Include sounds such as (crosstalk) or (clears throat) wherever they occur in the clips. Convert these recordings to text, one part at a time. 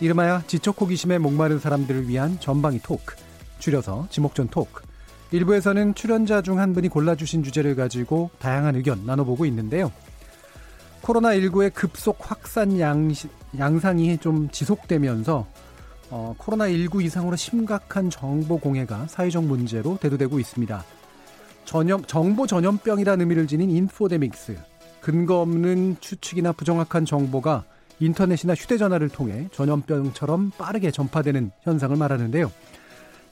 이름하여 지적 호기심에 목마른 사람들을 위한 전방위 토크, 줄여서 지목전 토크. 일부에서는 출연자 중 한 분이 골라주신 주제를 가지고 다양한 의견 나눠보고 있는데요. 코로나19의 급속 확산 양, 양상이 좀 지속되면서 어, 코로나19 이상으로 심각한 정보 공해가 사회적 문제로 대두되고 있습니다. 전염, 정보 전염병이라는 의미를 지닌 인포데믹스, 근거 없는 추측이나 부정확한 정보가 인터넷이나 휴대전화를 통해 전염병처럼 빠르게 전파되는 현상을 말하는데요.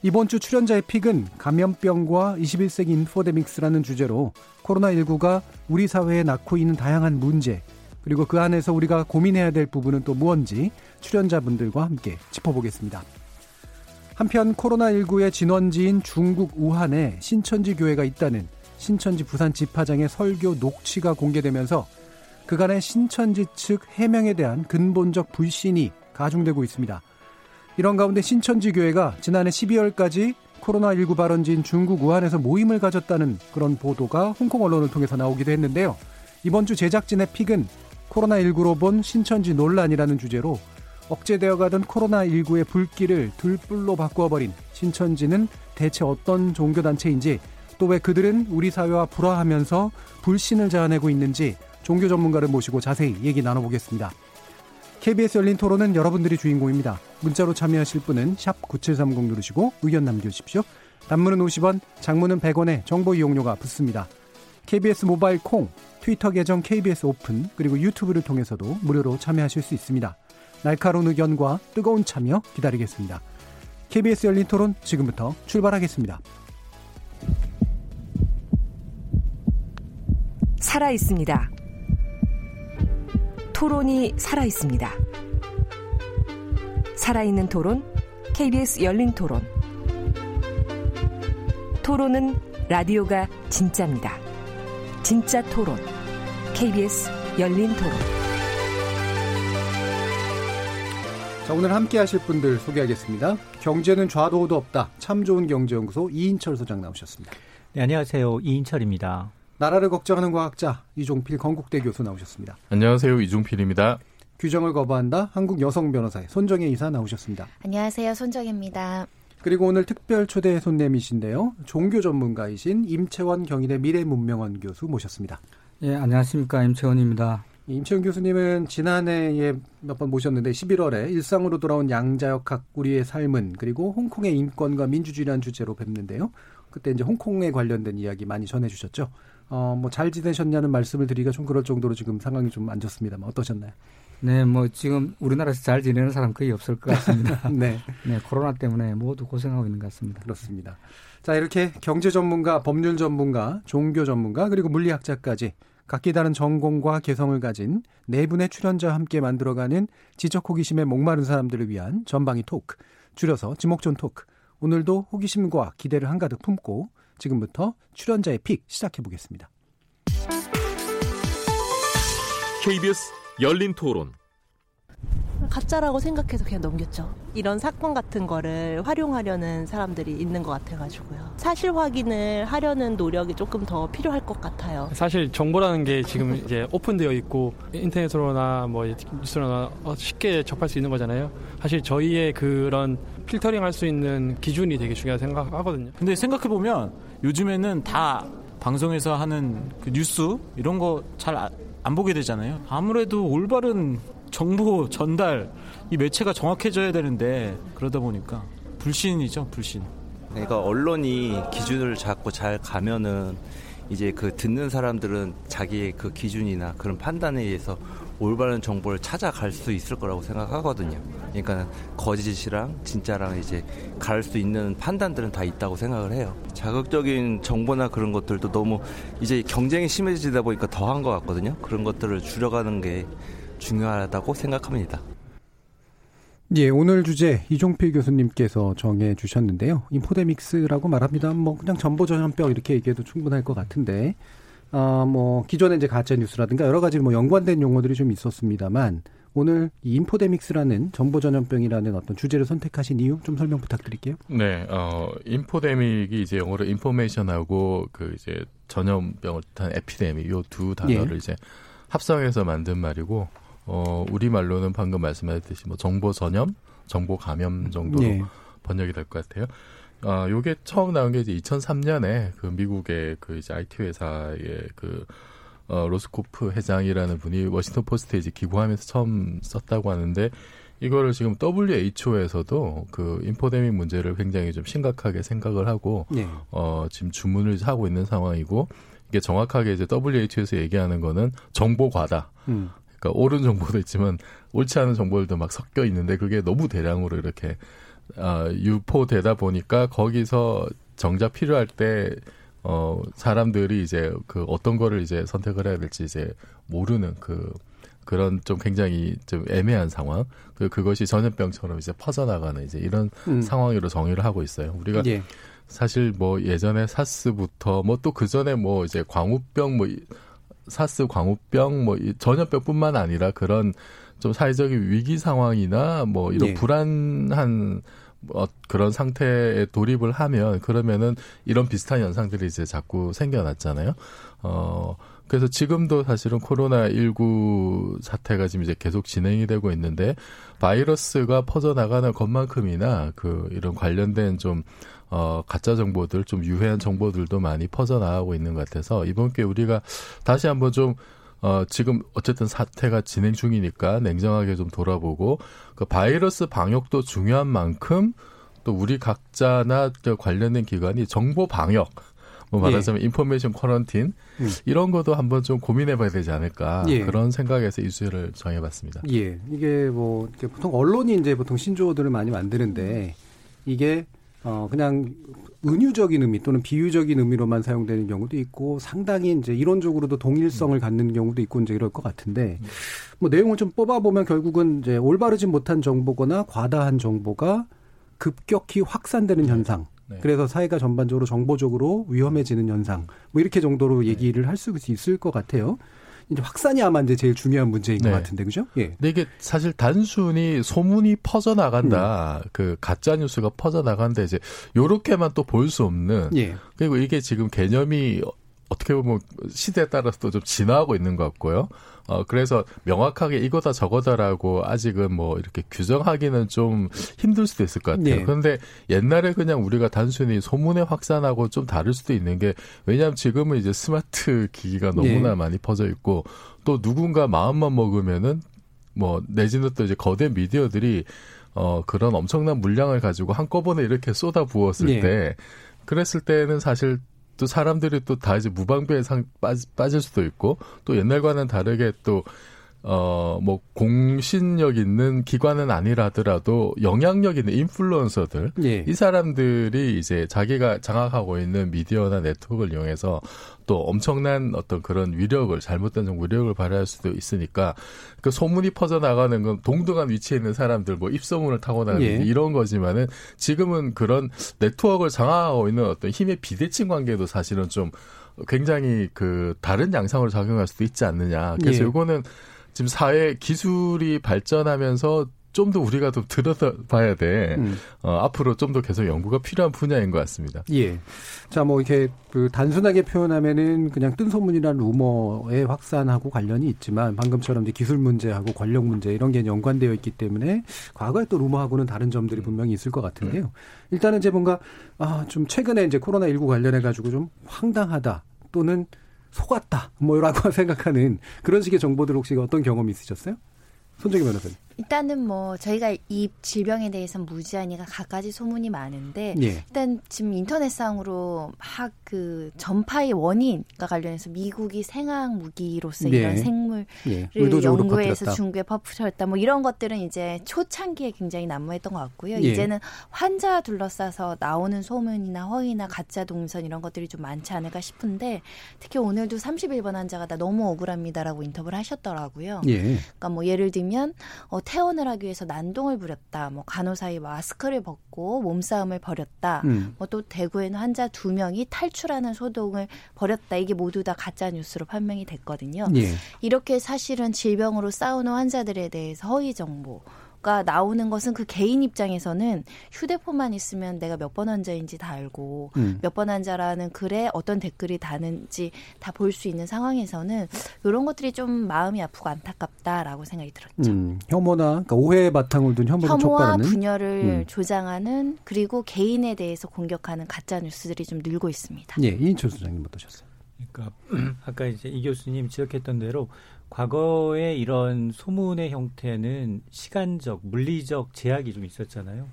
이번 주 출연자의 픽은 감염병과 21세기 인포데믹스라는 주제로 코로나19가 우리 사회에 낳고 있는 다양한 문제, 그리고 그 안에서 우리가 고민해야 될 부분은 또 무언지 출연자분들과 함께 짚어보겠습니다. 한편 코로나19의 진원지인 중국 우한에 신천지 교회가 있다는 신천지 부산 집화장의 설교 녹취가 공개되면서 그간의 신천지 측 해명에 대한 근본적 불신이 가중되고 있습니다. 이런 가운데 신천지 교회가 지난해 12월까지 코로나19 발원지인 중국 우한에서 모임을 가졌다는 그런 보도가 홍콩 언론을 통해서 나오기도 했는데요. 이번 주 제작진의 픽은 코로나19로 본 신천지 논란이라는 주제로 억제되어 가던 코로나19의 불길을 들불로 바꾸어버린 신천지는 대체 어떤 종교단체인지 또 왜 그들은 우리 사회와 불화하면서 불신을 자아내고 있는지 종교 전문가를 모시고 자세히 얘기 나눠보겠습니다. KBS 열린 토론은 여러분들이 주인공입니다. 문자로 참여하실 분은 9730 누르시고 의견 남겨주십시오. 단문은 50원, 장문은 100원에 정보 이용료가 붙습니다. KBS 모바일 콩, 트위터 계정 KBS 오픈, 그리고 유튜브를 통해서도 무료로 참여하실 수 있습니다. 날카로운 의견과 뜨거운 참여 기다리겠습니다. KBS 열린 토론 지금부터 출발하겠습니다. 살아 있습니다. 토론이 살아 있습니다. 살아있는 토론, KBS 열린 토론. 토론은 라디오가 진짜입니다. 진짜 토론, KBS 열린 토론. 자, 오늘 함께 하실 분들 소개하겠습니다. 경제는 좌도 우도 없다. 참 좋은 경제연구소 이인철 소장 나오셨습니다. 네, 안녕하세요. 이인철입니다. 나라를 걱정하는 과학자 이종필 건국대 교수 나오셨습니다. 안녕하세요. 이종필입니다. 규정을 거부한다. 한국 여성 변호사의 손정혜 이사 나오셨습니다. 안녕하세요. 손정혜입니다. 그리고 오늘 특별 초대 손님이신데요. 종교 전문가이신 임채원 경희대 미래문명원 교수 모셨습니다. 예, 안녕하십니까. 임채원입니다. 임채원 교수님은 지난해에 몇 번 모셨는데 11월에 일상으로 돌아온 양자역학 우리의 삶은 그리고 홍콩의 인권과 민주주의라는 주제로 뵙는데요. 그때 이제 홍콩에 관련된 이야기 많이 전해주셨죠. 어, 뭐 잘 지내셨냐는 말씀을 드리기가 좀 그럴 정도로 지금 상황이 좀 안 좋습니다만 어떠셨나요? 네, 뭐 지금 우리나라에서 잘 지내는 사람 거의 없을 것 같습니다. (laughs) 네. 네, 코로나 때문에 모두 고생하고 있는 것 같습니다. 그렇습니다. 자, 이렇게 경제 전문가, 법률 전문가, 종교 전문가, 그리고 물리학자까지 각기 다른 전공과 개성을 가진 네 분의 출연자와 함께 만들어가는 지적 호기심에 목마른 사람들을 위한 전방위 토크, 줄여서 지목전 토크. 오늘도 호기심과 기대를 한가득 품고 지금부터 출연자의 pick 시작해 보겠습니다. KBS 열린 토론. 가짜라고 생각해서 그냥 넘겼죠. 이런 사건 같은 거를 활용하려는 사람들이 있는 것 같아가지고요. 사실 확인을 하려는 노력이 조금 더 필요할 것 같아요. 사실 정보라는 게 지금 (laughs) 이제 오픈되어 있고 인터넷으로나 뭐 뉴스로나 쉽게 접할 수 있는 거잖아요. 사실 저희의 그런 필터링 할 수 있는 기준이 되게 중요하다고 생각하거든요. 근데 생각해 보면 요즘에는 다 방송에서 하는 그 뉴스 이런 거 잘 안 보게 되잖아요. 아무래도 올바른 정보 전달 이 매체가 정확해져야 되는데 그러다 보니까 불신이죠 불신. 그러니까 언론이 기준을 잡고 잘 가면은 이제 그 듣는 사람들은 자기의 그 기준이나 그런 판단에 의해서 올바른 정보를 찾아갈 수 있을 거라고 생각하거든요. 그러니까 거짓이랑 진짜랑 이제 갈 수 있는 판단들은 다 있다고 생각을 해요. 자극적인 정보나 그런 것들도 너무 이제 경쟁이 심해지다 보니까 더한 것 같거든요. 그런 것들을 줄여가는 게 중요하다고 생각합니다. 예, 오늘 주제 이종필 교수님께서 정해 주셨는데요. 인포데믹스라고 말합니다. 뭐 그냥 전보 전염병 이렇게 얘기해도 충분할 것 같은데, 아, 뭐 기존에 이제 가짜 뉴스라든가 여러 가지 뭐 연관된 용어들이 좀 있었습니다만 오늘 이 인포데믹스라는 정보 전염병이라는 어떤 주제를 선택하신 이유 좀 설명 부탁드릴게요. 네, 어, 인포데믹이 이제 영어로 인포메이션하고 그 이제 전염병을 뜻한 에피데믹 요두 단어를 예. 이제 합성해서 만든 말이고 어, 우리말로는 방금 말씀하셨듯이 뭐 정보 전염, 정보 감염 정도로 예. 번역이 될 것 같아요. 아, 요게 처음 나온 게 이제 2003년에 그 미국의 그 이제 IT 회사의 그 어, 로스코프 회장이라는 분이 워싱턴 포스트에 이제 기고하면서 처음 썼다고 하는데 이거를 지금 WHO에서도 그 인포데믹 문제를 굉장히 좀 심각하게 생각을 하고 네. 어, 지금 주문을 하고 있는 상황이고 이게 정확하게 이제 WHO에서 얘기하는 거는 정보 과다. 음. 그러니까 옳은 정보도 있지만 옳지 않은 정보들도 막 섞여 있는데 그게 너무 대량으로 이렇게 어, 유포되다 보니까 거기서 정작 필요할 때 어, 사람들이 이제 그 어떤 거를 이제 선택을 해야 될지 이제 모르는 그 그런 좀 굉장히 좀 애매한 상황. 그 그것이 전염병처럼 이제 퍼져나가는 이제 이런 음. 상황으로 정의를 하고 있어요. 우리가 예. 사실 뭐 예전에 사스부터 뭐 또 그 전에 뭐 이제 광우병 뭐 사스 광우병 뭐 전염병뿐만 아니라 그런 좀 사회적인 위기 상황이나 뭐 이런 예. 불안한 어, 그런 상태에 돌입을 하면 그러면은 이런 비슷한 현상들이 이제 자꾸 생겨났잖아요. 어, 그래서 지금도 사실은 코로나19 사태가 지금 이제 계속 진행이 되고 있는데 바이러스가 퍼져나가는 것만큼이나 그 이런 관련된 좀 어, 가짜 정보들, 좀 유해한 정보들도 많이 퍼져나가고 있는 것 같아서 이번 기회에 우리가 다시 한번 좀 어, 지금 어쨌든 사태가 진행 중이니까 냉정하게 좀 돌아보고 그 바이러스 방역도 중요한 만큼 또 우리 각자나 관련된 기관이 정보 방역 뭐 말하자면 예. 인포메이션 쿼런틴 음. 이런 것도 한번 좀 고민해봐야 되지 않을까 예. 그런 생각에서 이수를 정해봤습니다. 예, 이게 뭐 보통 언론이 이제 보통 신조어들을 많이 만드는데 이게 어 그냥 은유적인 의미 또는 비유적인 의미로만 사용되는 경우도 있고 상당히 이제 이론적으로도 동일성을 갖는 경우도 있고 이제 이럴 것 같은데 뭐 내용을 좀 뽑아 보면 결국은 이제 올바르지 못한 정보거나 과다한 정보가 급격히 확산되는 현상. 네. 그래서 사회가 전반적으로 정보적으로 위험해지는 현상. 뭐 이렇게 정도로 네. 얘기를 할 수 있을 것 같아요. 이제 확산이 아마 이제 제일 중요한 문제인 네. 것 같은데 그죠? 예. 근데 이게 사실 단순히 소문이 퍼져 나간다, 음. 그 가짜 뉴스가 퍼져 나간다 이제 요렇게만 또 볼 수 없는. 예. 그리고 이게 지금 개념이 어떻게 보면 시대에 따라서 도좀 진화하고 있는 것 같고요. 어, 그래서 명확하게 이거다 저거다라고 아직은 뭐 이렇게 규정하기는 좀 힘들 수도 있을 것 같아요. 네. 그런데 옛날에 그냥 우리가 단순히 소문에 확산하고 좀 다를 수도 있는 게 왜냐하면 지금은 이제 스마트 기기가 너무나 네. 많이 퍼져 있고 또 누군가 마음만 먹으면은 뭐 내지는 또 이제 거대 미디어들이 어 그런 엄청난 물량을 가지고 한꺼번에 이렇게 쏟아 부었을 네. 때 그랬을 때는 사실 또 사람들이 또 다 이제 무방비에 상 빠질 수도 있고 또 옛날과는 다르게 또 어, 뭐, 공신력 있는 기관은 아니라더라도 영향력 있는 인플루언서들. 예. 이 사람들이 이제 자기가 장악하고 있는 미디어나 네트워크를 이용해서 또 엄청난 어떤 그런 위력을, 잘못된 정 위력을 발휘할 수도 있으니까 그 소문이 퍼져나가는 건 동등한 위치에 있는 사람들, 뭐 입소문을 타고나는 예. 이런 거지만은 지금은 그런 네트워크를 장악하고 있는 어떤 힘의 비대칭 관계도 사실은 좀 굉장히 그 다른 양상으로 작용할 수도 있지 않느냐. 그래서 예. 요거는 지금 사회 기술이 발전하면서 좀 더 우리가 좀 들여다봐야 돼. 음. 어, 앞으로 좀 더 계속 연구가 필요한 분야인 것 같습니다. 예. 자, 뭐 이렇게 그 단순하게 표현하면은 그냥 뜬 소문이란 루머의 확산하고 관련이 있지만 방금처럼 이제 기술 문제하고 권력 문제 이런 게 연관되어 있기 때문에 과거에 또 루머하고는 다른 점들이 음. 분명히 있을 것 같은데요. 일단은 이제 뭔가 아, 좀 최근에 이제 코로나 19 관련해 가지고 좀 황당하다 또는 속았다 뭐라고 (laughs) 생각하는 그런 식의 정보들 혹시 어떤 경험이 있으셨어요? 손정희 변호사님. 일단은 뭐 저희가 이 질병에 대해서 무지하니까 갖가지 소문이 많은데 예. 일단 지금 인터넷상으로 막 그 전파의 원인과 관련해서 미국이 생학 무기로서 예. 이런 생물을 예. 연구해서 중국에 퍼프셨다 뭐 이런 것들은 이제 초창기에 굉장히 난무했던 것 같고요. 예. 이제는 환자 둘러싸서 나오는 소문이나 허위나 가짜 동선 이런 것들이 좀 많지 않을까 싶은데 특히 오늘도 31번 환자가 나 너무 억울합니다라고 인터뷰를 하셨더라고요. 예. 그러니까 뭐 예를 들면 어 퇴원을 하기 위해서 난동을 부렸다. 뭐 간호사의 마스크를 벗고 몸싸움을 벌였다. 음. 뭐또 대구에는 환자 두 명이 탈출하는 소동을 벌였다. 이게 모두 다 가짜 뉴스로 판명이 됐거든요. 예. 이렇게 사실은 질병으로 싸우는 환자들에 대해서 허위 정보 가 나오는 것은 그 개인 입장에서는 휴대폰만 있으면 내가 몇 번 환자인지 다 알고 음. 몇번 환자라는 글에 어떤 댓글이 다는지 다 볼 수 있는 상황에서는 이런 것들이 좀 마음이 아프고 안타깝다라고 생각이 들었죠. 음, 혐오나 그러니까 오해 바탕을 둔 혐오를 혐오와 촉발하는 분열을 음. 조장하는 그리고 개인에 대해서 공격하는 가짜 뉴스들이 좀 늘고 있습니다. 예, 이인철 소장님 어떠셨어요? 그러니까 (clears throat) 아까 이제 이 교수님 지적했던 대로 과거에 이런 소문의 형태는 시간적, 물리적 제약이 좀 있었잖아요.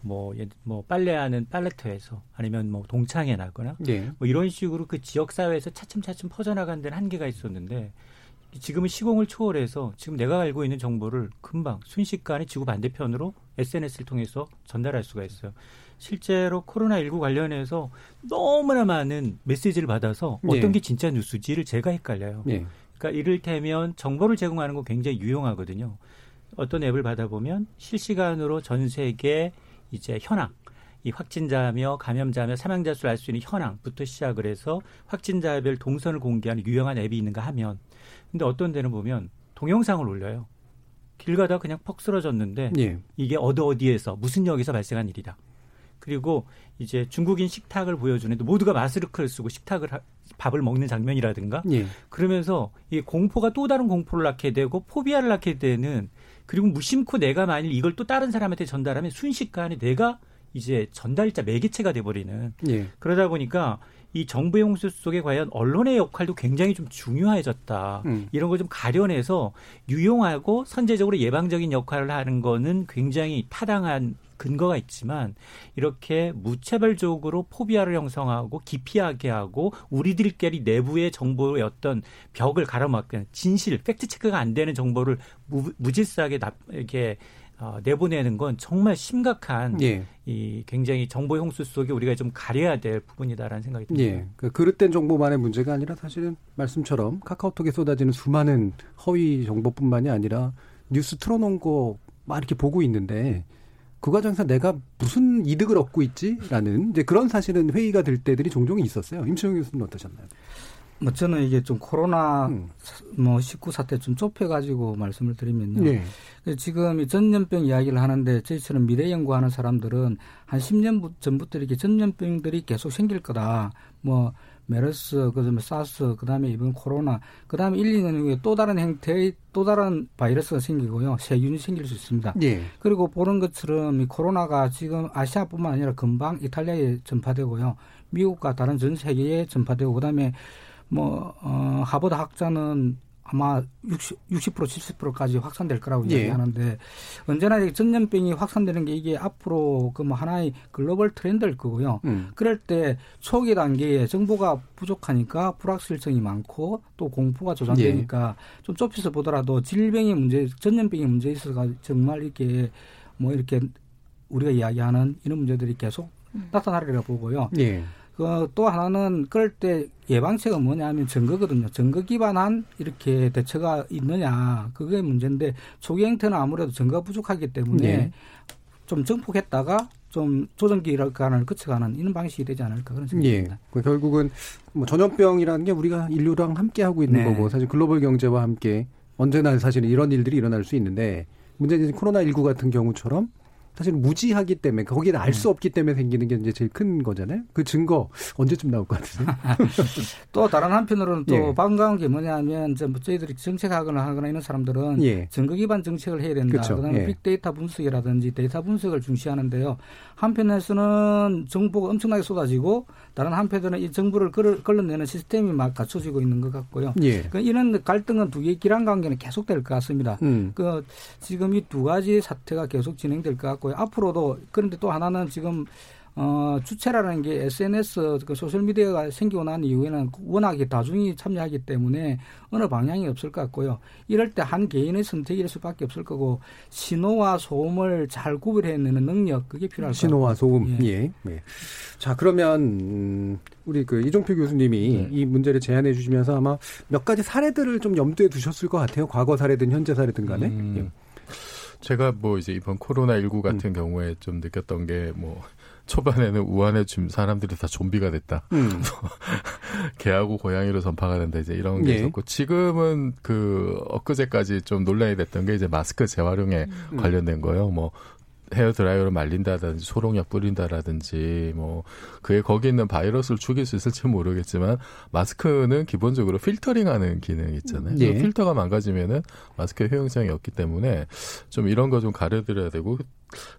뭐, 뭐, 빨래하는 빨래터에서 아니면 뭐 동창회 나거나 네. 뭐 이런 식으로 그 지역 사회에서 차츰차츰 퍼져나간 데는 한계가 있었는데 지금은 시공을 초월해서 지금 내가 알고 있는 정보를 금방 순식간에 지구 반대편으로 SNS를 통해서 전달할 수가 있어요. 실제로 코로나19 관련해서 너무나 많은 메시지를 받아서 어떤 네. 게 진짜 뉴스지를 제가 헷갈려요. 네. 그러니까 이를테면 정보를 제공하는 거 굉장히 유용하거든요. 어떤 앱을 받아보면 실시간으로 전 세계 이제 현황, 이 확진자며 감염자며 사망자 수를 알 수 있는 현황부터 시작을 해서 확진자별 동선을 공개하는 유용한 앱이 있는가 하면 근데 어떤 데는 보면 동영상을 올려요. 길 가다 그냥 퍽 쓰러졌는데 예. 이게 어디 어디에서 무슨 역에서 발생한 일이다. 그리고 이제 중국인 식탁을 보여주는데 모두가 마스크를 쓰고 식탁을 하, 밥을 먹는 장면이라든가 예. 그러면서 이 공포가 또 다른 공포를 낳게 되고 포비아를 낳게 되는 그리고 무심코 내가 만일 이걸 또 다른 사람한테 전달하면 순식간에 내가 이제 전달자 매개체가 돼버리는 예. 그러다 보니까 이 정부의 홍수 속에 과연 언론의 역할도 굉장히 좀 중요해졌다. 음. 이런 걸 좀 가려내서 유용하고 선제적으로 예방적인 역할을 하는 거는 굉장히 타당한 근거가 있지만 이렇게 무차별적으로 포비아를 형성하고 기피하게 하고 우리들끼리 내부의 정보의 어떤 벽을 가로막는 진실, 팩트 체크가 안 되는 정보를 무, 무질서하게 나, 이렇게 어, 내보내는 건 정말 심각한 예. 이 굉장히 정보 홍수 속에 우리가 좀 가려야 될 부분이다라는 생각이 듭니다. 예. 그 그릇된 정보만의 문제가 아니라 사실은 말씀처럼 카카오톡에 쏟아지는 수많은 허위 정보뿐만이 아니라 뉴스 틀어놓은 거 막 이렇게 보고 있는데 그 과정에서 내가 무슨 이득을 얻고 있지라는 이제 그런 사실은 회의가 될 때들이 종종 있었어요. 임수영 교수님 어떠셨나요? 뭐 저는 이게 좀 코로나 음. 뭐 19 사태 좀 좁혀가지고 말씀을 드리면요. 네. 지금 이 전염병 이야기를 하는데 저희처럼 미래 연구하는 사람들은 한 10년 전부터 이렇게 전염병들이 계속 생길 거다. 뭐 메르스, 그다음에 사스, 그다음에 이번 코로나, 그다음에 1, 2년 후에 또 다른 형태의 또 다른 바이러스가 생기고요. 세균이 생길 수 있습니다. 예. 그리고 보는 것처럼 이 코로나가 지금 아시아뿐만 아니라 금방 이탈리아에 전파되고요. 미국과 다른 전 세계에 전파되고 그다음에 뭐, 어, 하버드 학자는 아마 60, 60% 70%까지 확산될 거라고 예. 이야기하는데 언제나 전염병이 확산되는 게 이게 앞으로 그 뭐 하나의 글로벌 트렌드일 거고요. 음. 그럴 때 초기 단계에 정보가 부족하니까 불확실성이 많고 또 공포가 조장되니까 예. 좀 좁혀서 보더라도 질병의 문제, 전염병의 문제에 있어서 정말 이렇게 뭐 이렇게 우리가 이야기하는 이런 문제들이 계속 음. 나타나리라 보고요. 예. 그또 하나는 그럴 때 예방책은 뭐냐면 증거거든요. 증거 기반한 이렇게 대처가 있느냐 그게 문제인데 초기 행태는 아무래도 증거가 부족하기 때문에 네. 좀 정폭했다가 좀 조정 기간을 거쳐가는 이런 방식이 되지 않을까 그런 생각입니다. 예. 그 결국은 뭐 전염병이라는 게 우리가 인류랑 함께 하고 있는 네. 거고 사실 글로벌 경제와 함께 언제나 사실 이런 일들이 일어날 수 있는데 문제는 코로나 19 같은 경우처럼 사실 무지하기 때문에 거기에 알수 음. 없기 때문에 생기는 게 이제 제일 큰 거잖아요. 그 증거 언제쯤 나올 것 같으세요? (laughs) 또 다른 한편으로는 또 예. 반가운 게 뭐냐면 이제 뭐 저희들이 정책하거나 하거나 이런 사람들은 예. 증거 기반 정책을 해야 된다. 그렇죠. 그다음에 예. 빅데이터 분석이라든지 데이터 분석을 중시하는데요. 한편에서는 정보가 엄청나게 쏟아지고 다른 한편에서는 이 정보를 걸러내는 시스템이 막 갖춰지고 있는 것 같고요. 예. 그러니까 이런 갈등은 두 개의 길한 관계는 계속될 것 같습니다. 음. 그 지금 이 두 가지 사태가 계속 진행될 것 같고 있고요. 앞으로도 그런데 또 하나는 지금 어, 주체라는 게 SNS, 그 소셜미디어가 생기고 난 이후에는 워낙에 다중이 참여하기 때문에 어느 방향이 없을 것 같고요. 이럴 때 한 개인의 선택일 수밖에 없을 거고, 신호와 소음을 잘 구별해내는 능력, 그게 필요할. 신호와 소음, 예. 예. 예. 자, 그러면, 음, 우리 그 이종표 교수님이 네. 이 문제를 제안해 주시면서 아마 몇 가지 사례들을 좀 염두에 두셨을 것 같아요. 과거 사례든 현재 사례든 간에. 음. 예. 제가 뭐 이제 이번 코로나 19 같은 음. 경우에 좀 느꼈던 게뭐 초반에는 우한에 지금 사람들이 다 좀비가 됐다. 음. (laughs) 개하고 고양이로 전파가 된다 이제 이런 게 예. 있었고 지금은 그 엊그제까지 좀 논란이 됐던 게 이제 마스크 재활용에 음. 관련된 거예요. 뭐 헤어 드라이어로 말린다든지 소독약 뿌린다라든지 뭐 그에 거기 있는 바이러스를 죽일 수 있을지 모르겠지만 마스크는 기본적으로 필터링하는 기능이 있잖아요. 예. 필터가 망가지면은 마스크의 효용성이 없기 때문에 좀 이런 거 좀 가려드려야 되고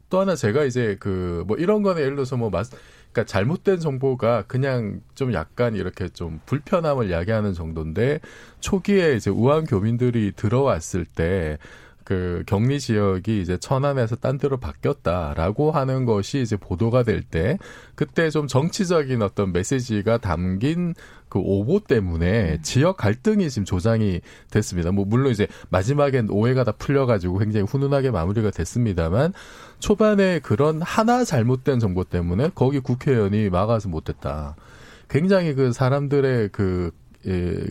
또 하나 제가 이제 그 뭐 이런 거는 예를 들어서 뭐 마스 그러니까 잘못된 정보가 그냥 좀 약간 이렇게 좀 불편함을 야기하는 정도인데 초기에 이제 우한 교민들이 들어왔을 때 그 격리 지역이 이제 천안에서 딴 데로 바뀌었다라고 하는 것이 이제 보도가 될 때 그때 좀 정치적인 어떤 메시지가 담긴 그 오보 때문에 지역 갈등이 지금 조장이 됐습니다. 뭐 물론 이제 마지막엔 오해가 다 풀려가지고 굉장히 훈훈하게 마무리가 됐습니다만 초반에 그런 하나 잘못된 정보 때문에 거기 국회의원이 막아서 못했다. 굉장히 그 사람들의 그 예,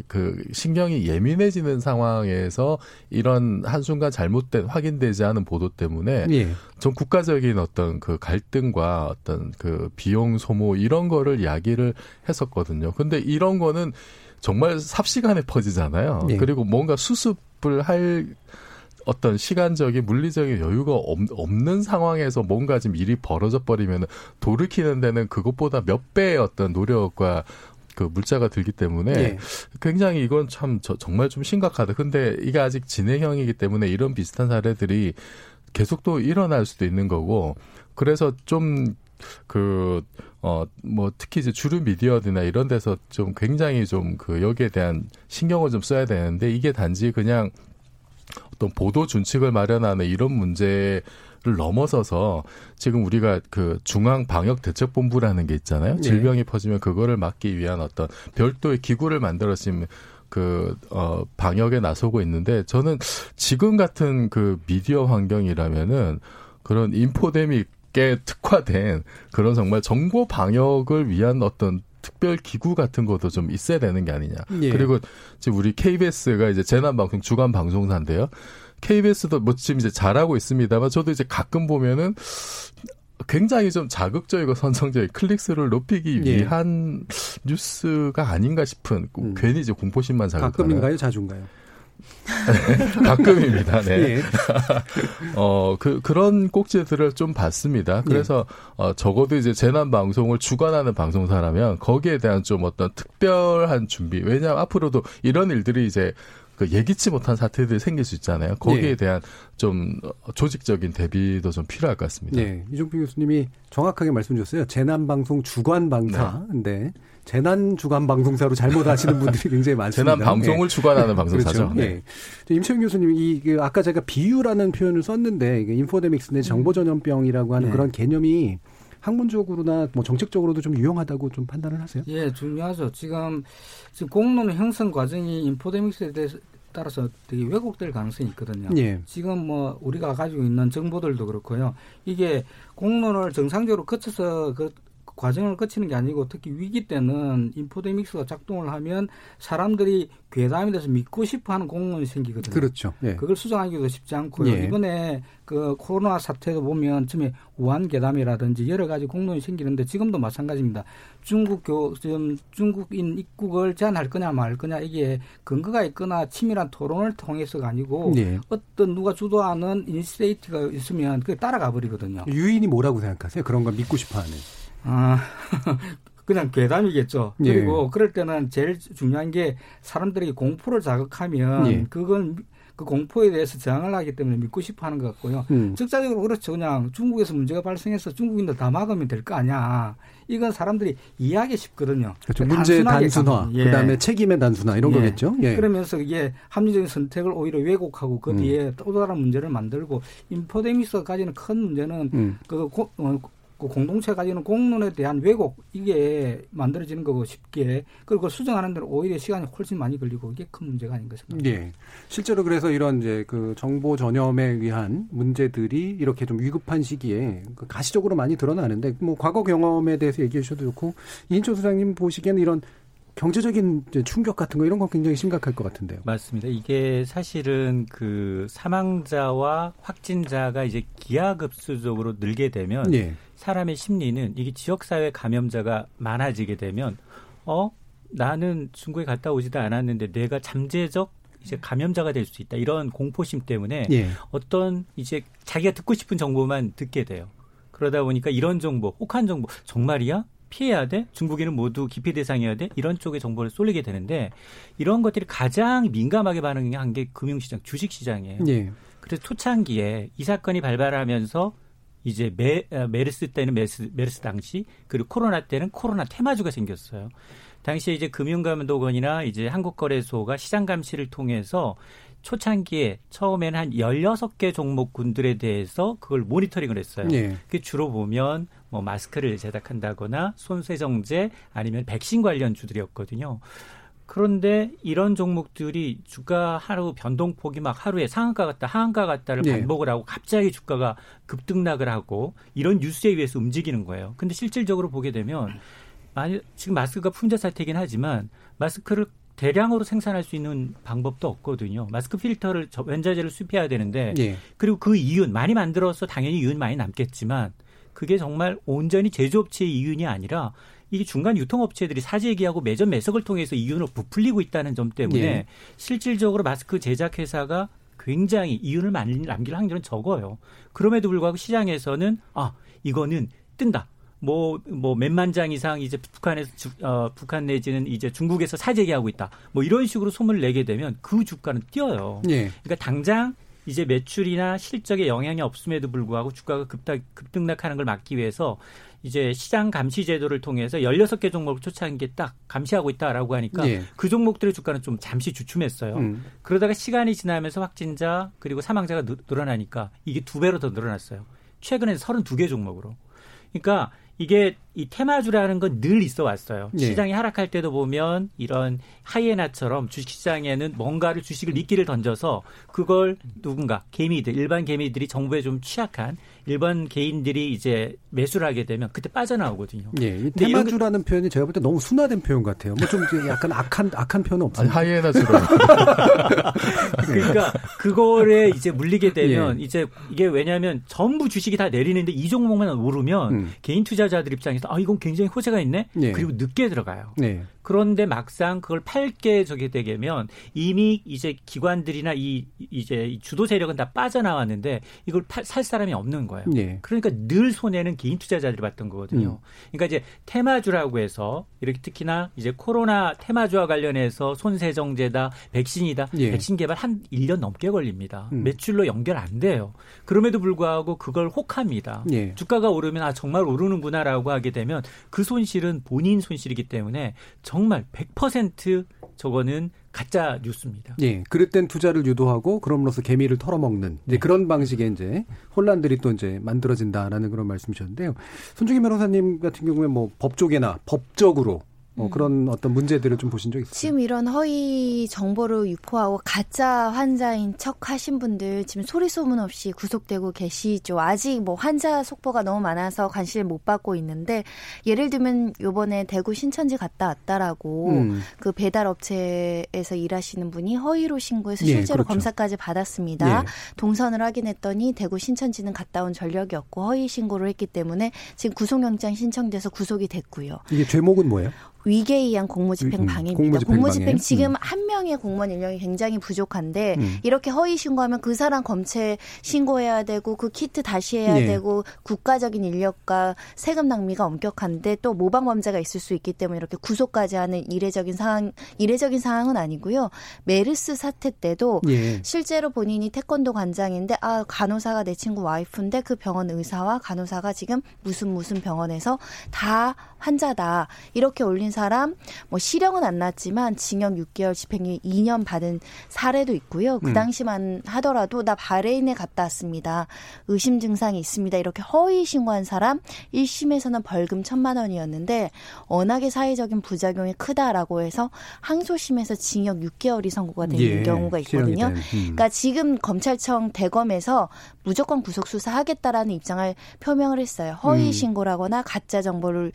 그 신경이 예민해지는 상황에서 이런 한순간 잘못된 확인되지 않은 보도 때문에 예. 전 국가적인 어떤 그 갈등과 어떤 그 비용 소모 이런 거를 이야기를 했었거든요. 근데 이런 거는 정말 삽시간에 퍼지잖아요. 예. 그리고 뭔가 수습을 할 어떤 시간적인 물리적인 여유가 없는 상황에서 뭔가 지금 일이 벌어져 버리면 돌이키는 데는 그것보다 몇 배의 어떤 노력과 그 물자가 들기 때문에 예. 굉장히 이건 참 저, 정말 좀 심각하다. 근데 이게 아직 진행형이기 때문에 이런 비슷한 사례들이 계속 또 일어날 수도 있는 거고 그래서 좀 그, 어, 뭐, 특히 이제 주류 미디어들이나 이런 데서 좀 굉장히 좀 그 여기에 대한 신경을 좀 써야 되는데 이게 단지 그냥 어떤 보도 준칙을 마련하는 이런 문제 를 넘어서서 지금 우리가 그 중앙 방역 대책 본부라는 게 있잖아요. 네. 질병이 퍼지면 그거를 막기 위한 어떤 별도의 기구를 만들어 지금 그, 어, 방역에 나서고 있는데 저는 지금 같은 그 미디어 환경이라면은 그런 인포데믹에 특화된 그런 정말 정보 방역을 위한 어떤 특별 기구 같은 것도 좀 있어야 되는 게 아니냐. 예. 그리고 지금 우리 KBS가 이제 재난 방송 주간 방송사인데요. KBS도 뭐 지금 이제 잘하고 있습니다만 저도 이제 가끔 보면은 굉장히 좀 자극적이고 선정적인 클릭수를 높이기 예. 위한 뉴스가 아닌가 싶은 음. 괜히 이제 공포심만 자극하는 가끔인가요, 자주인가요? (laughs) 가끔입니다. 네. 예. (laughs) 어, 그, 그런 꼭지들을 좀 봤습니다. 그래서, 예. 어, 적어도 이제 재난 방송을 주관하는 방송사라면 거기에 대한 좀 어떤 특별한 준비. 왜냐하면 앞으로도 이런 일들이 이제 그 예기치 못한 사태들이 생길 수 있잖아요. 거기에 네. 대한 좀 조직적인 대비도 좀 필요할 것 같습니다. 네. 이종필 교수님이 정확하게 말씀 주셨어요. 재난방송 주관방사인데 네. 재난 주간 방송사로 잘못 하시는 분들이 굉장히 많습니다. 재난 방송을 네. 주관하는 방송사죠. 그렇죠. 네. 네. 임채영 교수님이 이그 아까 제가 비유라는 표현을 썼는데 인포데믹스 내 정보 전염병이라고 하는 네. 그런 개념이 학문적으로나 뭐 정책적으로도 좀 유용하다고 좀 판단을 하세요? 예, 중요하죠. 지금 지금 공론 형성 과정이 인포데믹스에 대해서 따라서 되게 왜곡될 가능성이 있거든요. 예. 지금 뭐 우리가 가지고 있는 정보들도 그렇고요. 이게 공론을 정상적으로 거쳐서 그 과정을 거치는 게 아니고 특히 위기 때는 인포데믹스가 작동을 하면 사람들이 괴담에 대해서 믿고 싶어하는 공론이 생기거든요. 그렇죠. 예. 그걸 수정하기도 쉽지 않고요. 예. 이번에 그 코로나 사태도 보면 처음에 우한 괴담이라든지 여러 가지 공론이 생기는데 지금도 마찬가지입니다. 중국 교 지금 중국인 입국을 제한할 거냐 말 거냐 이게 근거가 있거나 치밀한 토론을 통해서가 아니고 예. 어떤 누가 주도하는 인스테이트가 있으면 그게 따라가 버리거든요. 유인이 뭐라고 생각하세요? 그런 걸 믿고 싶어하는. 아, (laughs) 그냥 괴담이겠죠. 예. 그리고 그럴 때는 제일 중요한 게 사람들에게 공포를 자극하면 예. 그건 그 공포에 대해서 저항을 하기 때문에 믿고 싶어 하는 것 같고요. 음. 즉자적으로 그렇죠. 그냥 중국에서 문제가 발생해서 중국인들 다 막으면 될 거 아니야. 이건 사람들이 이해하기 쉽거든요. 그렇죠. 문제 단순화, 예. 그다음에 책임의 단순화 이런 예. 거겠죠. 예. 그러면서 이게 합리적인 선택을 오히려 왜곡하고 그 음. 뒤에 음. 또 다른 문제를 만들고 인포데믹스가 가지는 큰 문제는 음. 그 고, 어, 그 공동체 가지는 공론에 대한 왜곡 이게 만들어지는 거고 쉽게 그리고 수정하는 데는 오히려 시간이 훨씬 많이 걸리고 이게 큰 문제가 아닌가 싶습니다. 예. 실제로 그래서 이런 이제 그 정보 전염에 의한 문제들이 이렇게 좀 위급한 시기에 그 가시적으로 많이 드러나는데 뭐 과거 경험에 대해서 얘기해 주셔도 좋고 이인철 소장님 보시기에는 이런 경제적인 충격 같은 거 이런 건 굉장히 심각할 것 같은데요. 맞습니다. 이게 사실은 그 사망자와 확진자가 이제 기하급수적으로 늘게 되면 예. 사람의 심리는 이게 지역사회 감염자가 많아지게 되면 어 나는 중국에 갔다 오지도 않았는데 내가 잠재적 이제 감염자가 될 수 있다 이런 공포심 때문에 예. 어떤 이제 자기가 듣고 싶은 정보만 듣게 돼요. 그러다 보니까 이런 정보, 혹한 정보 정말이야? 피해야 돼? 중국인은 모두 기피 대상이어야 돼? 이런 쪽에 정보를 쏠리게 되는데 이런 것들이 가장 민감하게 반응한 게 금융시장, 주식시장이에요. 예. 그래서 초창기에 이 사건이 발발하면서 이제 메, 어, 메르스 때는 메르스, 메르스 당시 그리고 코로나 때는 코로나 테마주가 생겼어요. 당시에 이제 금융감독원이나 이제 한국거래소가 시장 감시를 통해서 초창기에 처음에는 한 16개 종목 군들에 대해서 그걸 모니터링을 했어요. 예. 그 주로 보면 뭐 마스크를 제작한다거나 손세정제 아니면 백신 관련 주들이었거든요. 그런데 이런 종목들이 주가 하루 변동폭이 막 하루에 상한가 같다 하한가 같다를 네. 반복을 하고 갑자기 주가가 급등락을 하고 이런 뉴스에 의해서 움직이는 거예요. 근데 실질적으로 보게 되면 만약 지금 마스크가 품절 사태이긴 하지만 마스크를 대량으로 생산할 수 있는 방법도 없거든요. 마스크 필터를 원자재를 수입해야 되는데 네. 그리고 그 이윤 많이 만들어서 당연히 이윤 많이 남겠지만 그게 정말 온전히 제조업체의 이윤이 아니라 이게 중간 유통업체들이 사재기하고 매점 매석을 통해서 이윤을 부풀리고 있다는 점 때문에 예. 실질적으로 마스크 제작 회사가 굉장히 이윤을 많이 남길 확률은 적어요. 그럼에도 불구하고 시장에서는 아 이거는 뜬다. 뭐, 뭐, 몇만 장 이상 이제 북한에서, 주, 어, 북한 내지는 이제 중국에서 사재기하고 있다. 뭐 이런 식으로 소문을 내게 되면 그 주가는 뛰어요. 예. 그러니까 당장 이제 매출이나 실적에 영향이 없음에도 불구하고 주가가 급락, 급등락하는 걸 막기 위해서 이제 시장 감시 제도를 통해서 16개 종목을 초창한 게 딱 감시하고 있다라고 하니까 예. 그 종목들의 주가는 좀 잠시 주춤했어요. 음. 그러다가 시간이 지나면서 확진자 그리고 사망자가 늘어나니까 이게 두 배로 더 늘어났어요. 최근에 32개 종목으로. 그러니까 이게 이 테마주라는 건 늘 있어 왔어요. 네. 시장이 하락할 때도 보면 이런 하이에나처럼 주식시장에는 뭔가를 주식을 미끼를 던져서 그걸 누군가 개미들 일반 개미들이 정부에 좀 취약한 일반 개인들이 이제 매수를 하게 되면 그때 빠져나오거든요. 예, 이 테마주라는 게... 표현이 제가 볼 때 너무 순화된 표현 같아요. 뭐 좀 약간 악한 악한 표현은 없어요. 하이에나처럼. (laughs) 그러니까 그거에 이제 물리게 되면 예. 이제 이게 왜냐하면 전부 주식이 다 내리는데 이 종목만 오르면 음. 개인 투자자들 입장에서 아 이건 굉장히 호재가 있네. 예. 그리고 늦게 들어가요. 예. 그런데 막상 그걸 팔게 저게 되면 이미 이제 기관들이나 이 이제 주도 세력은 다 빠져나왔는데 이걸 팔, 살 사람이 없는 거예요. 네. 그러니까 늘 손해는 개인 투자자들이 봤던 거거든요. 음. 그러니까 이제 테마주라고 해서 이렇게 특히나 이제 코로나 테마주와 관련해서 손세정제다, 백신이다. 예. 백신 개발 한 1년 넘게 걸립니다. 음. 매출로 연결 안 돼요. 그럼에도 불구하고 그걸 혹합니다. 예. 주가가 오르면 아 정말 오르는구나라고 하게 되면 그 손실은 본인 손실이기 때문에 정말 100% 저거는 가짜 뉴스입니다. 예. 땐 투자를 유도하고 그럼으로써 개미를 털어먹는 이제 네. 그런 방식의 이제 혼란들이 또 이제 만들어진다라는 그런 말씀이셨는데요. 손중희 변호사님 같은 경우에 뭐 법조계나 법적으로 뭐 그런 어떤 문제들을 좀 보신 적 있어요? 지금 이런 허위 정보를 유포하고 가짜 환자인 척 하신 분들 지금 소리 소문 없이 구속되고 계시죠. 아직 뭐 환자 속보가 너무 많아서 관심을 못 받고 있는데 예를 들면 요번에 대구 신천지 갔다 왔다라고 음. 그 배달 업체에서 일하시는 분이 허위로 신고해서 예, 실제로 예, 그렇죠. 검사까지 받았습니다. 예. 동선을 확인했더니 대구 신천지는 갔다 온 전력이 없고 허위 신고를 했기 때문에 지금 구속영장 신청돼서 구속이 됐고요. 이게 죄목은 뭐예요? 위계에 의한 공무집행 음, 방해입니다. 공무집행, 공무집행 방해. 지금 음. 한 명의 공무원 인력이 굉장히 부족한데 음. 이렇게 허위 신고하면 그 사람 검체 신고해야 되고 그 키트 다시 해야 네. 되고 국가적인 인력과 세금 낭비가 엄격한데 또 모방 범죄가 있을 수 있기 때문에 이렇게 구속까지 하는 이례적인 상황 이례적인 상황은 아니고요. 메르스 사태 때도 네. 실제로 본인이 태권도 관장인데 아 간호사가 내 친구 와이프인데 그 병원 의사와 간호사가 지금 무슨 무슨 병원에서 다 환자다 이렇게 올린 사람 뭐 실형은 안 났지만 징역 6개월 집행유예 2년 받은 사례도 있고요. 그 음. 당시만 하더라도 나 바레인에 갔다 왔습니다. 의심 증상이 있습니다. 이렇게 허위 신고한 사람 1심에서는 벌금 1천만 원이었는데 워낙에 사회적인 부작용이 크다라고 해서 항소심에서 징역 6개월이 선고가 된 예, 경우가 있거든요. 음. 그러니까 지금 검찰청 대검에서 무조건 구속 수사하겠다라는 입장을 표명을 했어요. 허위 음. 신고라거나 가짜 정보를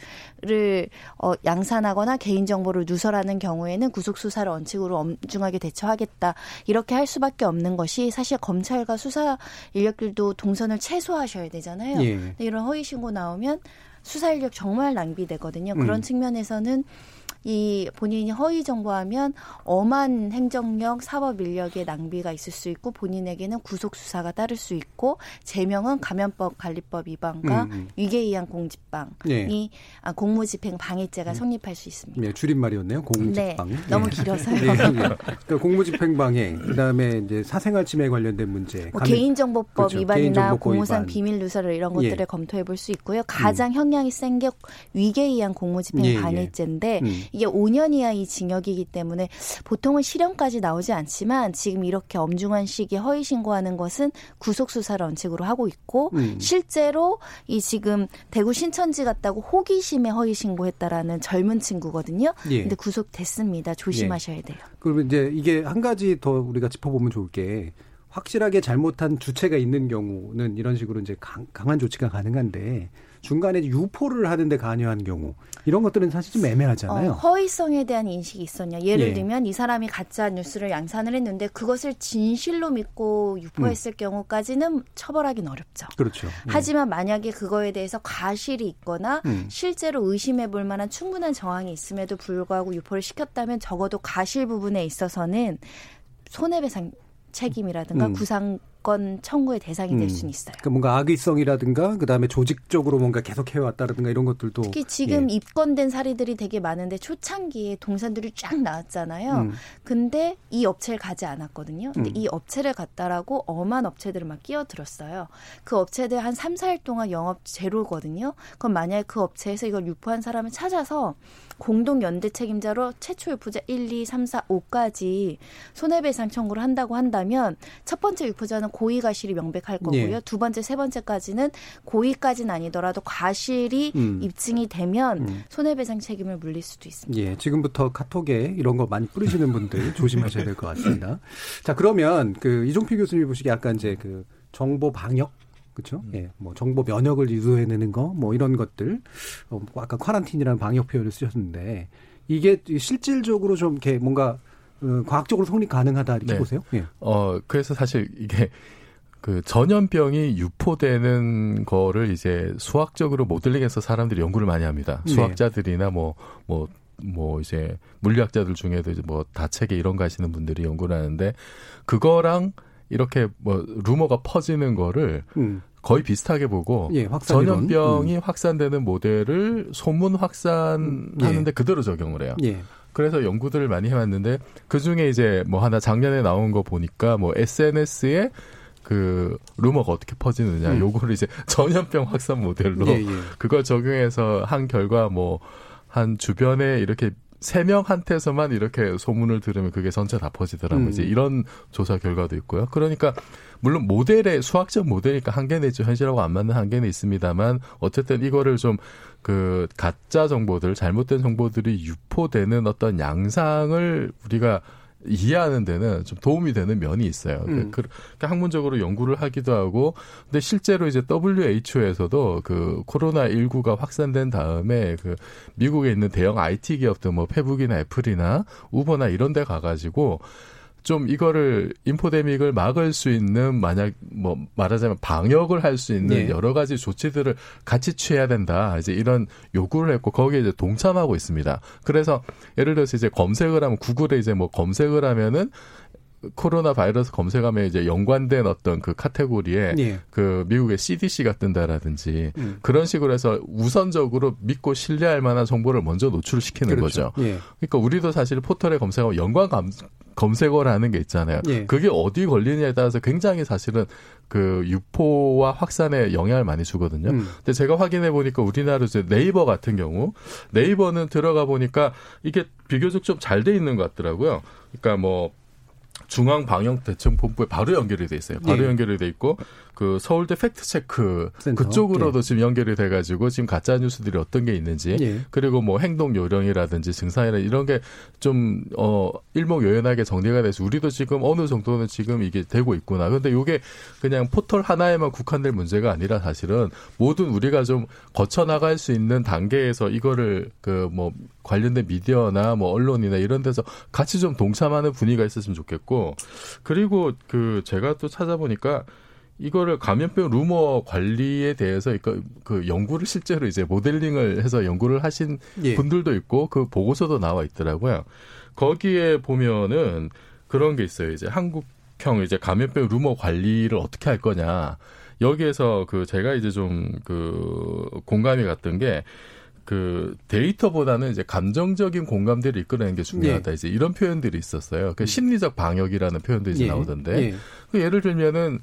어, 양산하 방관하거나 개인 정보를 누설하는 경우에는 구속 수사를 원칙으로 엄중하게 대처하겠다. 이렇게 할 수밖에 없는 것이 사실 검찰과 수사 인력들도 동선을 최소화하셔야 되잖아요. 예. 이런 허위 신고 나오면 수사 인력 정말 낭비되거든요. 그런 음. 측면에서는 이 본인이 허위 정보하면 엄한 행정력, 사법 인력의 낭비가 있을 수 있고 본인에게는 구속 수사가 따를 수 있고 제명은 감염법 관리법 위반과 음, 음. 위계이양 공직방이 네. 아, 공무집행 방해죄가 음. 성립할 수 있습니다. 네, 줄임말이었네요. 공직방. 네, 너무 네. 길어서요. 네, 그러니까 공무집행 방해, 그다음에 이제 사생활 침해 관련된 문제, 뭐 개인정보법 그렇죠. 위반이나 개인정보법 공무상 위반. 비밀 누설 이런 것들을 예. 검토해 볼 수 있고요. 가장 음. 형량이 센 게 위계이양 공무집행 예, 예. 방해죄인데 예. 이게 5년 이하의 징역이기 때문에 보통은 실형까지 나오지 않지만 지금 이렇게 엄중한 시기에 허위 신고하는 것은 구속 수사를 원칙으로 하고 있고 음. 실제로 이 지금 대구 신천지 갔다고 호기심에 허위 신고했다라는 젊은 친구거든요. 예. 근데 구속됐습니다. 조심하셔야 예. 돼요. 그러면 이제 이게 한 가지 더 우리가 짚어보면 좋을 게 확실하게 잘못한 주체가 있는 경우는 이런 식으로 이제 강, 한 조치가 가능한데 중간에 유포를 하는데 관여한 경우 이런 것들은 사실 좀 애매하잖아요. 어, 허위성에 대한 인식이 있었냐. 예를 예. 들면 이 사람이 가짜 뉴스를 양산을 했는데 그것을 진실로 믿고 유포했을 음. 경우까지는 처벌하기는 어렵죠. 그렇죠. 예. 하지만 만약에 그거에 대해서 과실이 있거나 음. 실제로 의심해 볼 만한 충분한 정황이 있음에도 불구하고 유포를 시켰다면 적어도 과실 부분에 있어서는 손해배상 책임이라든가 음. 구상 건 청구의 대상이 될 음. 수는 있어요. 그러니까 뭔가 악의성이라든가 그다음에 조직적으로 뭔가 계속 해왔다라든가 이런 것들도 특히 지금 예. 입건된 사례들이 되게 많은데 초창기에 동산들이 쫙 나왔잖아요. 음. 근데 이 업체를 가지 않았거든요. 근데 음. 이 업체를 갔다라고 엄한 업체들을 막 끼어들었어요. 그 업체들 한 3, 4일 동안 영업 제로거든요. 그럼 만약에 그 업체에서 이걸 유포한 사람을 찾아서 공동 연대 책임자로 최초 유포자 1, 2, 3, 4, 5까지 손해배상 청구를 한다고 한다면 첫 번째 유포자는 고의 과실이 명백할 거고요. 예. 두 번째, 세 번째까지는 고의까지는 아니더라도 과실이 음. 입증이 되면 음. 손해배상 책임을 물릴 수도 있습니다. 예, 지금부터 카톡에 이런 거 많이 뿌리시는 분들 (laughs) 조심하셔야 될 것 같습니다. 자, 그러면 그 이종필 교수님이 보시기에 약간 이제 그 정보 방역 그렇죠? 음. 예, 뭐 정보 면역을 유도해내는 거, 뭐 이런 것들, 어, 뭐 아까 쿼런틴이라는 방역 표현을 쓰셨는데 이게 실질적으로 좀 이렇게 뭔가 어, 과학적으로 성립 가능하다 이렇게 네. 보세요? 예. 어 그래서 사실 이게 그 전염병이 유포되는 거를 이제 수학적으로 모델링해서 사람들이 연구를 많이 합니다. 네. 수학자들이나 뭐뭐 뭐, 뭐 이제 물리학자들 중에도 이제 뭐 다체계 이런 거 하시는 분들이 연구를 하는데 그거랑 이렇게 뭐 루머가 퍼지는 거를 음. 거의 비슷하게 보고 예, 전염병이 음. 확산되는 모델을 소문 확산하는데 예. 그대로 적용을 해요. 예. 그래서 연구들을 많이 해왔는데 그 중에 이제 뭐 하나 작년에 나온 거 보니까 뭐 SNS에 그 루머가 어떻게 퍼지느냐 음. 요거를 이제 (laughs) 전염병 확산 모델로 예, 예. 그걸 적용해서 한 결과 뭐 한 주변에 이렇게 세 명한테서만 이렇게 소문을 들으면 그게 전체 다 퍼지더라고요. 음. 이제 이런 조사 결과도 있고요. 그러니까 물론 모델의 수학적 모델이니까 한계는 있죠. 현실하고 안 맞는 한계는 있습니다만 어쨌든 이거를 좀 그 가짜 정보들, 잘못된 정보들이 유포되는 어떤 양상을 우리가 이해하는 데는 좀 도움이 되는 면이 있어요. 음. 그, 그 학문적으로 연구를 하기도 하고, 근데 실제로 이제 WHO에서도 그 코로나 19가 확산된 다음에 그 미국에 있는 대형 IT 기업들 뭐 페북이나 애플이나 우버나 이런 데 가가지고 좀 이거를 인포데믹을 막을 수 있는 만약 뭐 말하자면 방역을 할 수 있는 네. 여러 가지 조치들을 같이 취해야 된다. 이제 이런 요구를 했고 거기에 이제 동참하고 있습니다. 그래서 예를 들어서 이제 검색을 하면 구글에 이제 뭐 검색을 하면은 코로나 바이러스 검색하면 이제 연관된 어떤 그 카테고리에 예. 그 미국의 CDC가 뜬다라든지 음. 그런 식으로 해서 우선적으로 믿고 신뢰할 만한 정보를 먼저 노출시키는 그렇죠. 거죠. 예. 그러니까 우리도 사실 포털에 검색하면 연관 감, 검색어라는 게 있잖아요. 예. 그게 어디 걸리느냐에 따라서 굉장히 사실은 그 유포와 확산에 영향을 많이 주거든요. 음. 근데 제가 확인해 보니까 우리나라 이제 네이버 같은 경우 네이버는 들어가 보니까 이게 비교적 좀 잘 돼 있는 것 같더라고요. 그러니까 뭐 중앙방역대책본부에 바로 연결이 돼 있어요. 바로 예. 연결이 돼 있고 그 서울대 팩트 체크 센터? 그쪽으로도 예. 지금 연결이 돼 가지고 지금 가짜 뉴스들이 어떤 게 있는지 예. 그리고 뭐 행동 요령이라든지 증상이나 이런 게 좀 어 일목요연하게 정리가 돼서 우리도 지금 어느 정도는 지금 이게 되고 있구나. 근데 이게 그냥 포털 하나에만 국한될 문제가 아니라 사실은 모든 우리가 좀 거쳐 나갈 수 있는 단계에서 이거를 그 뭐 관련된 미디어나 뭐 언론이나 이런 데서 같이 좀 동참하는 분위기가 있었으면 좋겠고 그리고 그 제가 또 찾아보니까 이거를 감염병 루머 관리에 대해서 그, 그 연구를 실제로 이제 모델링을 해서 연구를 하신 예. 분들도 있고 그 보고서도 나와 있더라고요. 거기에 보면은 그런 게 있어요. 이제 한국형 이제 감염병 루머 관리를 어떻게 할 거냐. 여기에서 그 제가 이제 좀 그 공감이 갔던 게 그 데이터보다는 이제 감정적인 공감대를 이끌어내는 게 중요하다. 예. 이제 이런 표현들이 있었어요. 그 심리적 방역이라는 표현도 이제 예. 나오던데. 예. 그 예를 들면은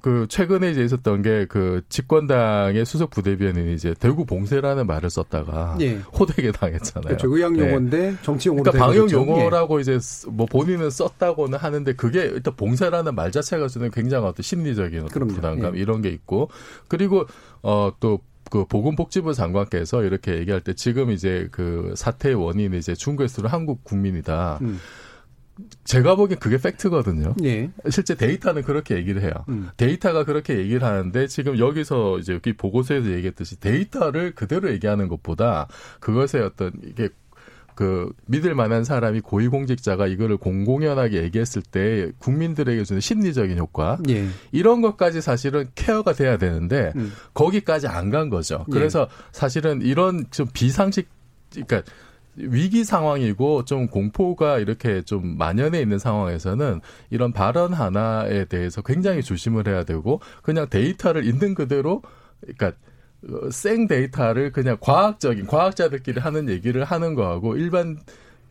그 최근에 이제 있었던 게 그 집권당의 수석 부대변인이 이제 대구 봉쇄라는 말을 썼다가 예. 호되게 당했잖아요. 그렇죠. 의학 네. 용어인데 네. 정치 용어로 그러니까 방역 용어라고 예. 이제 뭐 본인은 썼다고는 하는데 그게 일단 봉쇄라는 말 자체가 주는 굉장한 어떤 심리적인 어떤 부담감 예. 이런 게 있고 그리고 어또 그 보건복지부 장관께서 이렇게 얘기할 때 지금 이제 그 사태의 원인은 이제 중국에서 한국 국민이다. 음. 제가 보기엔 그게 팩트거든요. 예. 실제 데이터는 그렇게 얘기를 해요. 음. 데이터가 그렇게 얘기를 하는데 지금 여기서 이제 여기 보고서에서 얘기했듯이 데이터를 그대로 얘기하는 것보다 그것의 어떤 이게 그 믿을 만한 사람이 고위공직자가 이거를 공공연하게 얘기했을 때 국민들에게 주는 심리적인 효과 예. 이런 것까지 사실은 케어가 돼야 되는데 음. 거기까지 안 간 거죠. 그래서 예. 사실은 이런 좀 비상식 그러니까 위기 상황이고 좀 공포가 이렇게 좀 만연해 있는 상황에서는 이런 발언 하나에 대해서 굉장히 조심을 해야 되고 그냥 데이터를 있는 그대로 그러니까 어, 생 데이터를 그냥 과학적인 과학자들끼리 하는 얘기를 하는 거하고 일반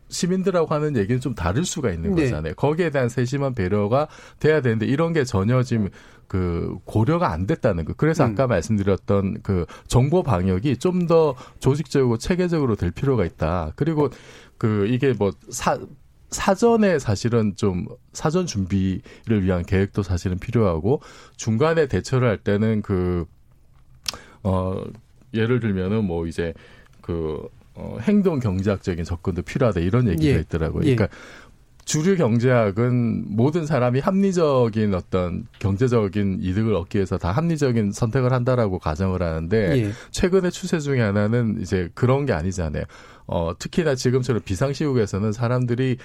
시민들하고 하는 얘기는 좀 다를 수가 있는 네. 거잖아요. 거기에 대한 세심한 배려가 돼야 되는데 이런 게 전혀 지금 그 고려가 안 됐다는 거. 그래서 아까 음. 말씀드렸던 그 정보 방역이 좀 더 조직적이고 체계적으로 될 필요가 있다. 그리고 그 이게 뭐 사, 사전에 사실은 좀 사전 준비를 위한 계획도 사실은 필요하고 중간에 대처를 할 때는 그, 어, 예를 들면은 뭐 이제 그, 어, 행동 경제학적인 접근도 필요하다 이런 얘기가 예. 있더라고요. 그러니까 예. 주류 경제학은 모든 사람이 합리적인 어떤 경제적인 이득을 얻기 위해서 다 합리적인 선택을 한다라고 가정을 하는데 예. 최근의 추세 중에 하나는 이제 그런 게 아니잖아요. 어, 특히나 지금처럼 비상시국에서는 사람들이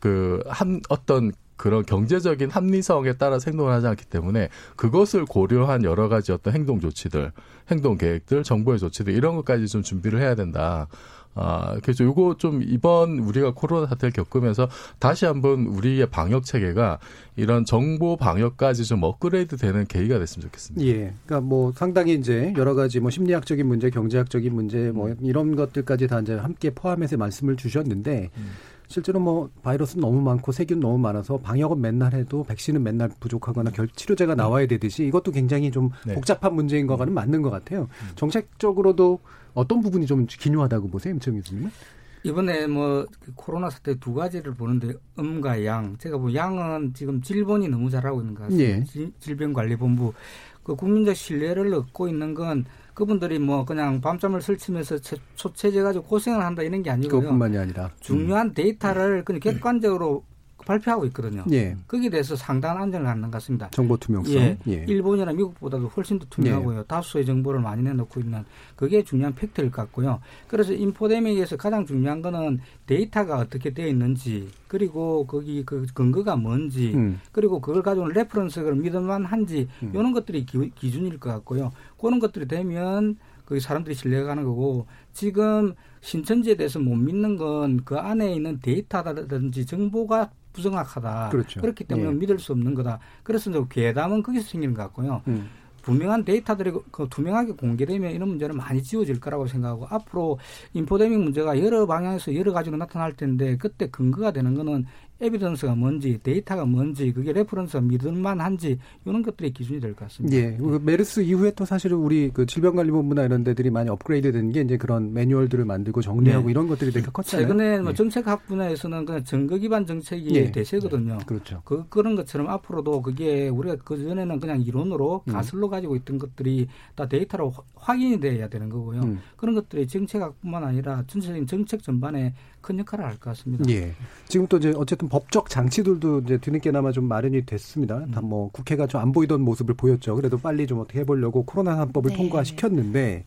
그 한 어떤 그런 경제적인 합리성에 따라 행동을 하지 않기 때문에 그것을 고려한 여러 가지 어떤 행동 조치들, 행동 계획들, 정보의 조치들 이런 것까지 좀 준비를 해야 된다. 아, 그래서 요거 좀 이번 우리가 코로나 사태를 겪으면서 다시 한번 우리의 방역 체계가 이런 정보 방역까지 좀 업그레이드 되는 계기가 됐으면 좋겠습니다. 예. 그러니까 뭐 상당히 이제 여러 가지 뭐 심리학적인 문제, 경제학적인 문제 뭐 음. 이런 것들까지 다 이제 함께 포함해서 말씀을 주셨는데 음. 실제로 뭐 바이러스 너무 많고 세균 너무 많아서 방역은 맨날 해도 백신은 맨날 부족하거나 결 치료제가 나와야 되듯이 이것도 굉장히 좀 네. 복잡한 문제인 거가는 맞는 것 같아요. 음. 정책적으로도 어떤 부분이 좀 기묘하다고 보세요, 임청 교수님은? 이번에 뭐그 코로나 사태 두 가지를 보는데 음과 양. 제가 뭐 양은 지금 질본이 너무 잘하고 있는 것 같습니다. 예. 질병관리본부 그 국민적 신뢰를 얻고 있는 건 그분들이 뭐 그냥 밤잠을 설치면서 초체제 가지고 고생을 한다 이런 게 아니고요. 그것뿐만이 아니라 중요한 데이터를 그냥 객관적으로 발표하고 있거든요. 예. 거기에 대해서 상당한 안정을 갖는 것 같습니다. 정보 투명성. 예. 예. 일본이나 미국보다도 훨씬 더 투명하고요. 예. 다수의 정보를 많이 내놓고 있는 그게 중요한 팩트일 것 같고요. 그래서 infodemic에서 가장 중요한 거는 데이터가 어떻게 되어 있는지 그리고 거기 그 근거가 뭔지 음. 그리고 그걸 가지고 reference를 믿을만한지 음. 이런 것들이 기, 준일 것 같고요. 그런 것들이 되면 그 사람들이 신뢰가는 거고 지금 신천지에 대해서 못 믿는 건 그 안에 있는 데이터라든지 정보가 부정확하다. 그렇죠. 그렇기 때문에 예. 믿을 수 없는 거다. 그래서 이제 괴담은 거기서 생기는 것 같고요. 음. 분명한 데이터들이 그, 그 투명하게 공개되면 이런 문제는 많이 지워질 거라고 생각하고 앞으로 infodemic 문제가 여러 방향에서 여러 가지로 나타날 텐데 그때 근거가 되는 거는 evidence가 뭔지 데이터가 뭔지 그게 reference가 믿을만한지 이런 것들이 기준이 될 것 같습니다. 예. 그 메르스 이후에 또 사실은 우리 그 질병관리본부나 이런 데들이 많이 업그레이드 된 게 이제 그런 매뉴얼들을 만들고 정리하고 네. 이런 것들이 되게 컸잖아요. 최근에 뭐 예. 정책학 분야에서는 그냥 증거 기반 정책이 예. 대세거든요. 네. 그렇죠. 그 그런 것처럼 앞으로도 그게 우리가 그 전에는 그냥 이론으로 음. 가설로 가지고 있던 것들이 다 데이터로 확인이 돼야 되는 거고요. 음. 그런 것들이 정책학뿐만 아니라 전체적인 정책 전반에 큰 역할을 할 것 같습니다. 예. 지금 또 이제 어쨌든 법적 장치들도 이제 뒤늦게나마 좀 마련이 됐습니다. 음. 다뭐 국회가 좀 안 보이던 모습을 보였죠. 그래도 빨리 좀 어떻게 해보려고 코로나 3법을 네. 통과시켰는데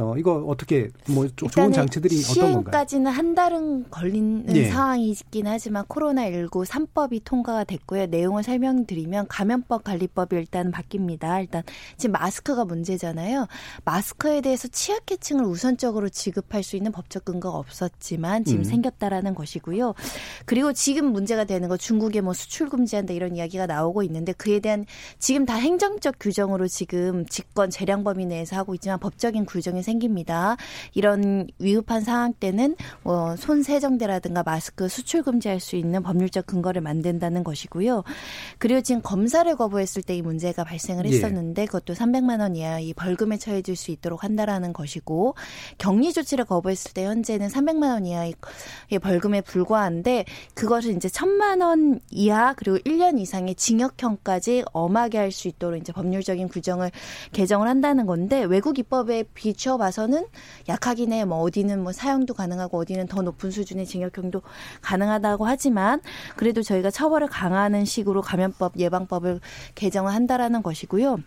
어, 이거 어떻게 뭐 좋은 장치들이 어떤 건가요? 시행까지는 한 달은 걸리는 예. 상황이긴 하지만 코로나19 3법이 통과가 됐고요. 내용을 설명드리면 감염법 관리법이 일단 바뀝니다. 일단 지금 마스크가 문제잖아요. 마스크에 대해서 취약계층을 우선적으로 지급할 수 있는 법적 근거가 없었지만 지금 음. 생겼다라는 것이고요. 그리고 지금 문제가 되는 거 중국에 뭐 수출 금지한다 이런 이야기가 나오고 있는데 그에 대한 지금 다 행정적 규정으로 지금 집권 재량 범위 내에서 하고 있지만 법적인 규정이 생깁니다. 이런 위급한 상황 때는 뭐손 세정제라든가 마스크 수출 금지할 수 있는 법률적 근거를 만든다는 것이고요. 그리고 지금 검사를 거부했을 때 이 문제가 발생을 예. 했었는데 그것도 300만 원 이하의 벌금에 처해질 수 있도록 한다라는 것이고 격리 조치를 거부했을 때 현재는 300만 원 이하의 벌금에 불과한데 그것을 이제 1000만 원 이하 그리고 1년 이상의 징역형까지 엄하게 할 수 있도록 이제 법률적인 규정을 개정을 한다는 건데 외국 입법에 비추어 봐서는 약하긴 해. 뭐 어디는 뭐 사형도 가능하고 어디는 더 높은 수준의 징역형도 가능하다고 하지만 그래도 저희가 처벌을 강화하는 식으로 감염법 예방법을 개정을 한다라는 것이고요.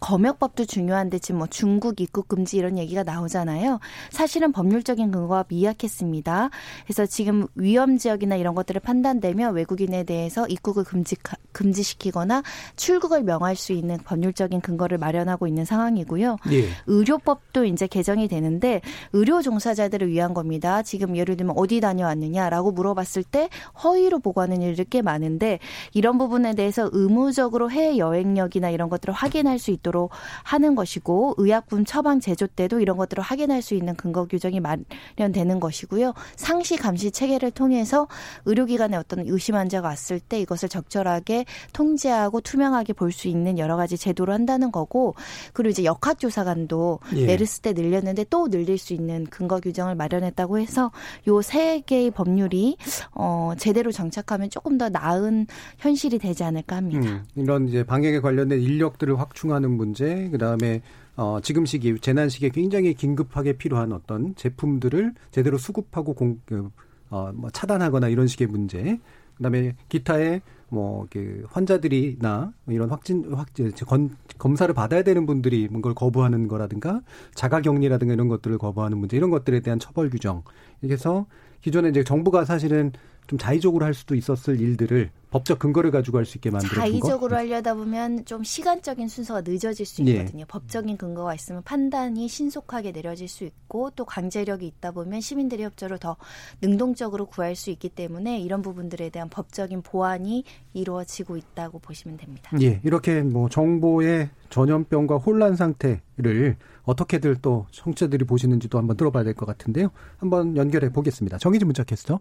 검역법도 중요한데 지금 뭐 중국 입국 금지 이런 얘기가 나오잖아요. 사실은 법률적인 근거가 미약했습니다. 그래서 지금 위험 지역이나 이런 것들을 판단되면 외국인에 대해서 입국을 금지 금지시키거나 출국을 명할 수 있는 법률적인 근거를 마련하고 있는 상황이고요. 예. 의료법도 이제 개정이 되는데 의료 종사자들을 위한 겁니다. 지금 예를 들면 어디 다녀왔느냐라고 물어봤을 때 허위로 보고하는 일들이 꽤 많은데 이런 부분에 대해서 의무적으로 해외 여행력이나 이런 것들을 확인할 수 있도록 하는 것이고 의약품 처방 제조 때도 이런 것들을 확인할 수 있는 근거 규정이 마련되는 것이고요. 상시 감시 체계를 통해서 의료기관에 어떤 의심 환자가 왔을 때 이것을 적절하게 통제하고 투명하게 볼 수 있는 여러 가지 제도를 한다는 거고 그리고 이제 역학조사관도 예. 메르스 때 늘렸는데 또 늘릴 수 있는 근거 규정을 마련했다고 해서 요 세 개의 법률이 어 제대로 정착하면 조금 더 나은 현실이 되지 않을까 합니다. 음, 이런 이제 방역에 관련된 인력들을 확충하는 문제, 그 다음에 어, 지금 시기, 재난 시기에 굉장히 긴급하게 필요한 어떤 제품들을 제대로 수급하고 공, 그, 어, 뭐 차단하거나 이런 식의 문제, 그 다음에 기타의 뭐, 그, 환자들이나 이런 확진, 확진, 건, 검사를 받아야 되는 분들이 뭔가를 거부하는 거라든가 자가 격리라든가 이런 것들을 거부하는 문제, 이런 것들에 대한 처벌 규정. 이래서 기존에 이제 정부가 사실은 좀 자의적으로 할 수도 있었을 일들을 법적 근거를 가지고 할 수 있게 만들어 자의적으로 거. 하려다 보면 좀 시간적인 순서가 늦어질 수 예. 있거든요. 예. 법적인 근거가 있으면 판단이 신속하게 내려질 수 있고 또 강제력이 있다 보면 시민들의 협조를 더 능동적으로 구할 수 있기 때문에 이런 부분들에 대한 법적인 보완이 이루어지고 있다고 보시면 됩니다. 예, 이렇게 뭐 정보의 전염병과 혼란 상태를 어떻게들 또 청취자들이 보시는지도 한번 들어봐야 될 것 같은데요. 한번 연결해 보겠습니다. 정희진 문자 캐스터.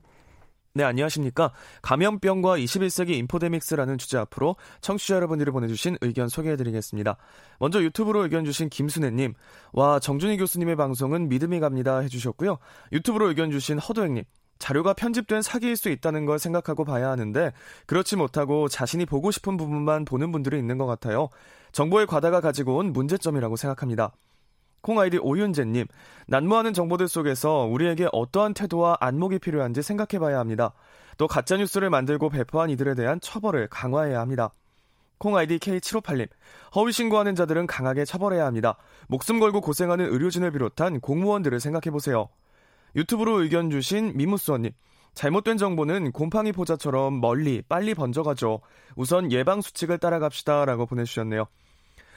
네, 안녕하십니까. 감염병과 21세기 인포데믹스라는 주제 앞으로 청취자 여러분들이 보내주신 의견 소개해드리겠습니다. 먼저 유튜브로 의견 주신 김순애님, 와, 정준희 교수님의 방송은 믿음이 갑니다 해주셨고요. 유튜브로 의견 주신 허도행님, 자료가 편집된 사기일 수 있다는 걸 생각하고 봐야 하는데, 그렇지 못하고 자신이 보고 싶은 부분만 보는 분들이 있는 것 같아요. 정보의 과다가 가지고 온 문제점이라고 생각합니다. 콩 아이디 오윤재님, 난무하는 정보들 속에서 우리에게 어떠한 태도와 안목이 필요한지 생각해 봐야 합니다. 또 가짜뉴스를 만들고 배포한 이들에 대한 처벌을 강화해야 합니다. 콩 아이디 K758님, 허위 신고하는 자들은 강하게 처벌해야 합니다. 목숨 걸고 고생하는 의료진을 비롯한 공무원들을 생각해 보세요. 유튜브로 의견 주신 미무수원님, 잘못된 정보는 곰팡이 포자처럼 멀리 빨리 번져가죠. 우선 예방 수칙을 따라갑시다 라고 보내주셨네요.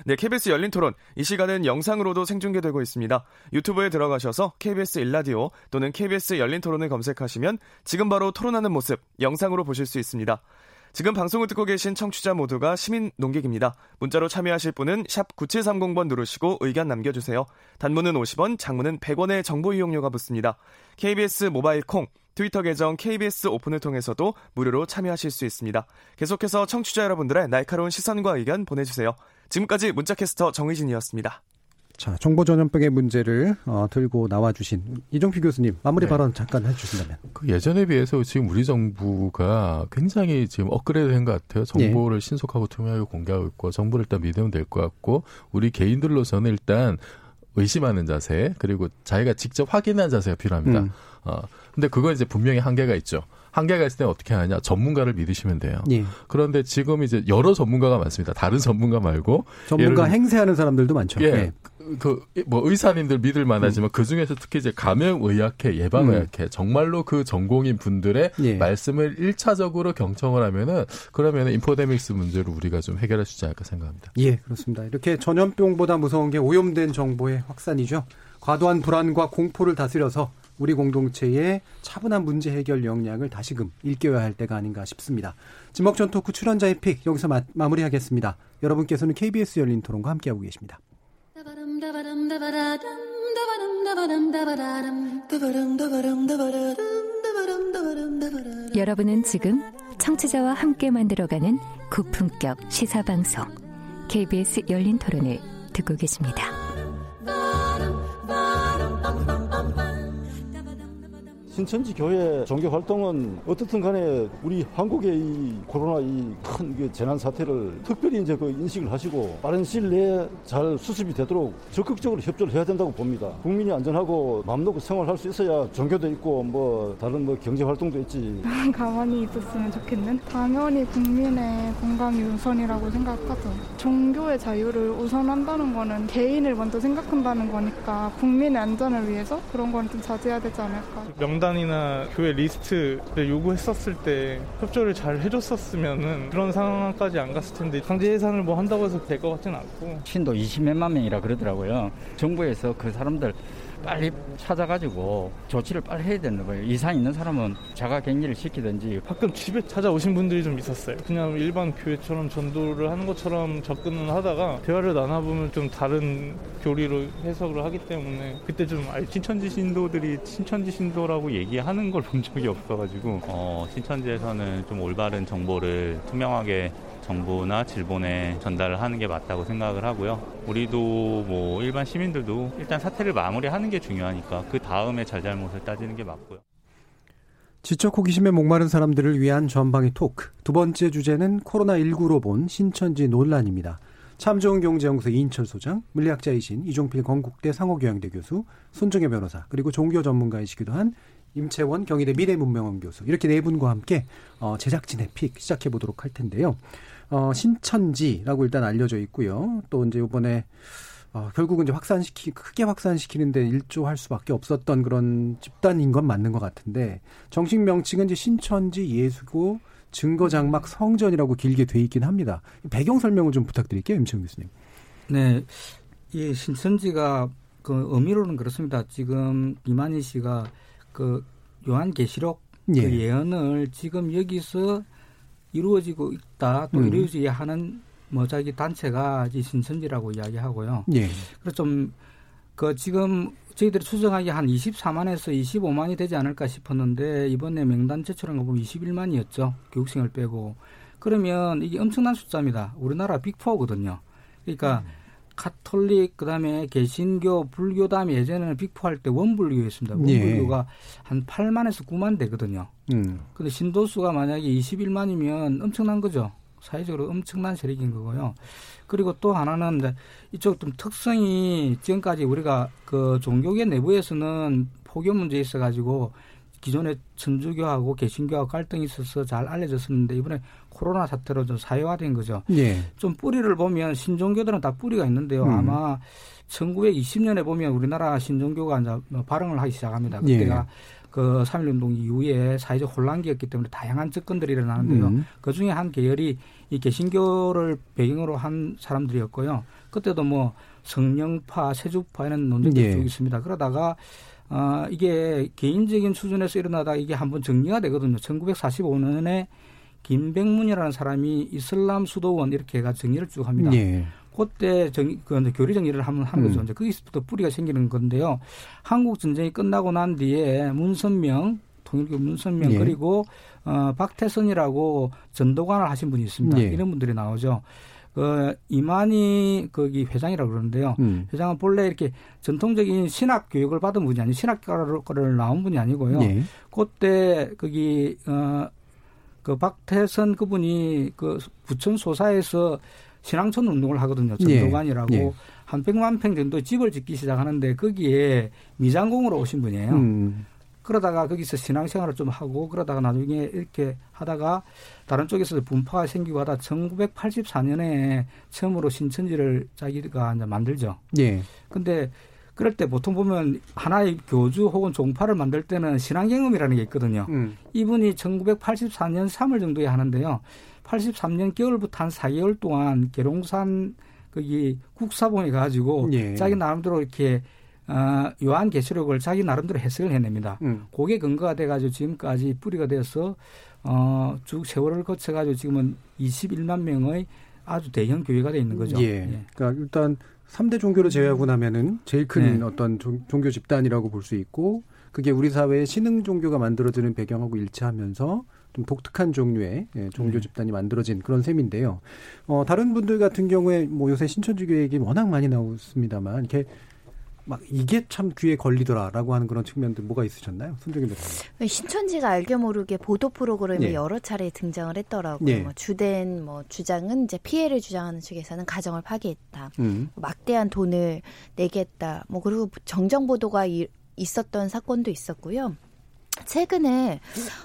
네, KBS 열린 토론. 이 시간은 영상으로도 생중계되고 있습니다. 유튜브에 들어가셔서 KBS 일라디오 또는 KBS 열린 토론을 검색하시면 지금 바로 토론하는 모습 영상으로 보실 수 있습니다. 지금 방송을 듣고 계신 청취자 모두가 시민 농객입니다. 문자로 참여하실 분은 9730번 누르시고 의견 남겨주세요. 단문은 50원, 장문은 100원의 정보 이용료가 붙습니다. KBS 모바일 콩, 트위터 계정 KBS 오픈을 통해서도 무료로 참여하실 수 있습니다. 계속해서 청취자 여러분들의 날카로운 시선과 의견 보내주세요. 지금까지 문자캐스터 정의진이었습니다. 자, 정보 전염병의 문제를 어, 들고 나와주신 이종필 교수님 마무리 네. 발언 잠깐 해주신다면. 그 예전에 비해서 지금 우리 정부가 굉장히 지금 업그레이드된 것 같아요. 정보를 네. 신속하고 투명하게 공개하고 있고 정보를 일단 믿으면 될 것 같고 우리 개인들로서는 일단 의심하는 자세 그리고 자기가 직접 확인하는 자세가 필요합니다. 음. 어, 근데 그건 이제 분명히 한계가 있죠. 한계가 있을 때 어떻게 하냐 전문가를 믿으시면 돼요. 예. 그런데 지금 이제 여러 전문가가 많습니다. 다른 전문가 말고 전문가 행세하는 사람들도 많죠. 예. 예. 그뭐 의사님들 믿을 만하지만 음. 그 중에서 특히 이제 감염 의학회, 예방 의학회 음. 정말로 그 전공인 분들의 예. 말씀을 1차적으로 경청을 하면은 그러면 인포데믹스 문제를 우리가 좀 해결할 수 있지 않을까 생각합니다. 예, 그렇습니다. 이렇게 전염병보다 무서운 게 오염된 정보의 확산이죠. 과도한 불안과 공포를 다스려서 우리 공동체의 차분한 문제 해결 역량을 다시금 일깨워야 할 때가 아닌가 싶습니다. 지목전 토크 출연자의 픽 여기서 마, 마무리하겠습니다. 여러분께서는 KBS 열린 토론과 함께하고 계십니다. 여러분은 지금 청취자와 함께 만들어가는 고품격 시사방송 KBS 열린 토론을 듣고 계십니다. 신천지 교회 종교 활동은 어떻든 간에 우리 한국의 이 코로나 이 큰 재난 사태를 특별히 이제 그 인식을 하시고 빠른 시일 내에 잘 수습이 되도록 적극적으로 협조를 해야 된다고 봅니다. 국민이 안전하고 마음 놓고 생활할 수 있어야 종교도 있고 뭐 다른 뭐 경제 활동도 있지. (laughs) 가만히 있었으면 좋겠는? 당연히 국민의 건강이 우선이라고 생각하죠. 종교의 자유를 우선한다는 거는 개인을 먼저 생각한다는 거니까 국민의 안전을 위해서 그런 건 좀 자제해야 되지 않을까. 명단 명단이나 교회 리스트를 요구했었을 때 협조를 잘 해줬었으면은 그런 상황까지 안 갔을 텐데 강제 해산을 뭐 한다고 해서 될 것 같지는 않고 신도 20몇만 명이라 그러더라고요. 정부에서 그 사람들 빨리 찾아가지고 조치를 빨리 해야 되는 거예요. 이상 있는 사람은 자가 격리를 시키든지. 가끔 집에 찾아오신 분들이 좀 있었어요. 그냥 일반 교회처럼 전도를 하는 것처럼 접근을 하다가 대화를 나눠보면 좀 다른 교리로 해석을 하기 때문에 그때 좀 신천지 신도들이 신천지 신도라고 얘기하는 걸 본 적이 없어가지고 어, 신천지에서는 좀 올바른 정보를 투명하게 정부나 질본에 전달을 하는 게 맞다고 생각을 하고요. 우리도 뭐 일반 시민들도 일단 사태를 마무리하는 게 중요하니까 그 다음에 잘잘못을 따지는 게 맞고요. 지적 호기심에 목마른 사람들을 위한 전방위 토크. 두 번째 주제는 코로나19로 본 신천지 논란입니다. 참 좋은 경제연구소 이인철 소장, 물리학자이신 이종필 건국대 상호교양대 교수, 손정혜 변호사, 그리고 종교 전문가이시기도 한 임채원 경희대 미래문명원 교수 이렇게 네 분과 함께 어, 제작진의 픽 시작해 보도록 할 텐데요. 어, 신천지라고 일단 알려져 있고요. 또 이제 이번에 어, 결국은 이제 확산시키 크게 확산시키는데 일조할 수밖에 없었던 그런 집단인 건 맞는 것 같은데 정식 명칭은 이제 신천지 예수고 증거 장막 성전이라고 길게 돼 있긴 합니다. 배경 설명을 좀 부탁드릴게요, 임채영 교수님. 네, 이 신천지가 그 의미로는 그렇습니다. 지금 이만희 씨가 그 요한계시록 그 예. 그 예언을 지금 여기서 이루어지고 있다 또 음. 이루어져야 하는 뭐 자기 단체가 이 신천지라고 이야기하고요. 예. 그래서 좀 그 지금 저희들이 추정하기 한 24만에서 25만이 되지 않을까 싶었는데 이번에 명단 제출한 거 보면 21만이었죠. 교육생을 빼고 그러면 이게 엄청난 숫자입니다. 우리나라 빅4거든요. 그러니까 음. 카톨릭 그다음에 개신교 불교 다음에 예전에는 빅포할 때 원불교였습니다. 예. 원불교가 예. 한 8만에서 9만 되거든요. 음. 근데 신도수가 만약에 21만이면 엄청난 거죠. 사회적으로 엄청난 세력인 거고요. 그리고 또 하나는 이제 이쪽 좀 특성이 지금까지 우리가 그 종교계 내부에서는 포교 문제 있어 가지고 기존에 천주교하고 개신교하고 갈등이 있어서 잘 알려졌었는데 이번에 코로나 사태로 좀 사회화된 거죠. 예. 좀 뿌리를 보면 신종교들은 다 뿌리가 있는데요. 음. 아마 1920년에 보면 우리나라 신종교가 이제 뭐 발흥을 하기 시작합니다. 그때가 예. 그 3.1운동 이후에 사회적 혼란기였기 때문에 다양한 접근들이 일어나는데요. 음. 그 중에 한 계열이 이 개신교를 배경으로 한 사람들이었고요. 그때도 뭐 성령파, 세주파 이런 논쟁들이 예. 쭉 있습니다. 그러다가 어, 이게 개인적인 수준에서 일어나다 이게 한번 정리가 되거든요. 1945년에 김백문이라는 사람이 이슬람 수도원 이렇게 해가 정리를 쭉 합니다. 예. 그때 정, 그 교리 정리를 하면 하는 거죠. 음. 이제 거기서부터 뿌리가 생기는 건데요. 한국 전쟁이 끝나고 난 뒤에 문선명 통일교 문선명 예. 그리고 어 박태선이라고 전도관을 하신 분이 있습니다. 예. 이런 분들이 나오죠. 그 이만희 거기 회장이라고 그러는데요. 음. 회장은 본래 이렇게 전통적인 신학 교육을 받은 분이 아니 신학과를 나온 분이 아니고요. 예. 그때 거기 어그 박태선 그분이 그 부천 소사에서 신앙촌 운동을 하거든요. 예. 전도관이라고 예. 한 100만 평 정도 집을 짓기 시작하는데 거기에 미장공으로 오신 분이에요. 음. 그러다가 거기서 신앙생활을 좀 하고 그러다가 나중에 이렇게 하다가 다른 쪽에서 분파가 생기고 하다 1984년에 처음으로 신천지를 자기가 이제 만들죠. 예. 근데 그럴 때 보통 보면 하나의 교주 혹은 종파를 만들 때는 신앙경험이라는 게 있거든요. 음. 이분이 1984년 3월 정도에 하는데요. 83년 겨울부터 한 4개월 동안 계룡산 거기 국사봉에 가지고 예. 자기 나름대로 이렇게 어, 요한 계시록을 자기 나름대로 해석을 해냅니다. 음. 그게 근거가 돼가지고 지금까지 뿌리가 돼서 어, 쭉 세월을 거쳐가지고 지금은 21만 명의 아주 대형 교회가 돼 있는 거죠. 예. 예. 그러니까 일단 3대 종교를 제외하고 나면은 제일 큰 네. 어떤 종, 교 집단이라고 볼 수 있고 그게 우리 사회의 신흥 종교가 만들어지는 배경하고 일치하면서 좀 독특한 종류의 예, 종교 네. 집단이 만들어진 그런 셈인데요. 어, 다른 분들 같은 경우에 뭐 요새 신천지교 얘기 워낙 많이 나왔습니다만 이렇게 막 이게 참 귀에 걸리더라라고 하는 그런 측면들 뭐가 있으셨나요? 손정희 변호사님. 신천지가 알게 모르게 보도 프로그램에 예. 여러 차례 등장을 했더라고요. 예. 뭐 주된 뭐 주장은 이제 피해를 주장하는 측에서는 가정을 파괴했다. 음. 뭐 막대한 돈을 내겠다. 뭐 그리고 정정 보도가 이, 있었던 사건도 있었고요. 최근에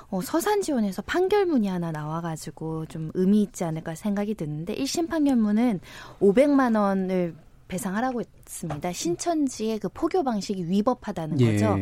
어, 서산지원에서 판결문이 하나 나와가지고 좀 의미 있지 않을까 생각이 드는데 1심 판결문은 500만 원을 배상하라고 했 습니다. 신천지의 그 포교 방식이 위법하다는 예. 거죠.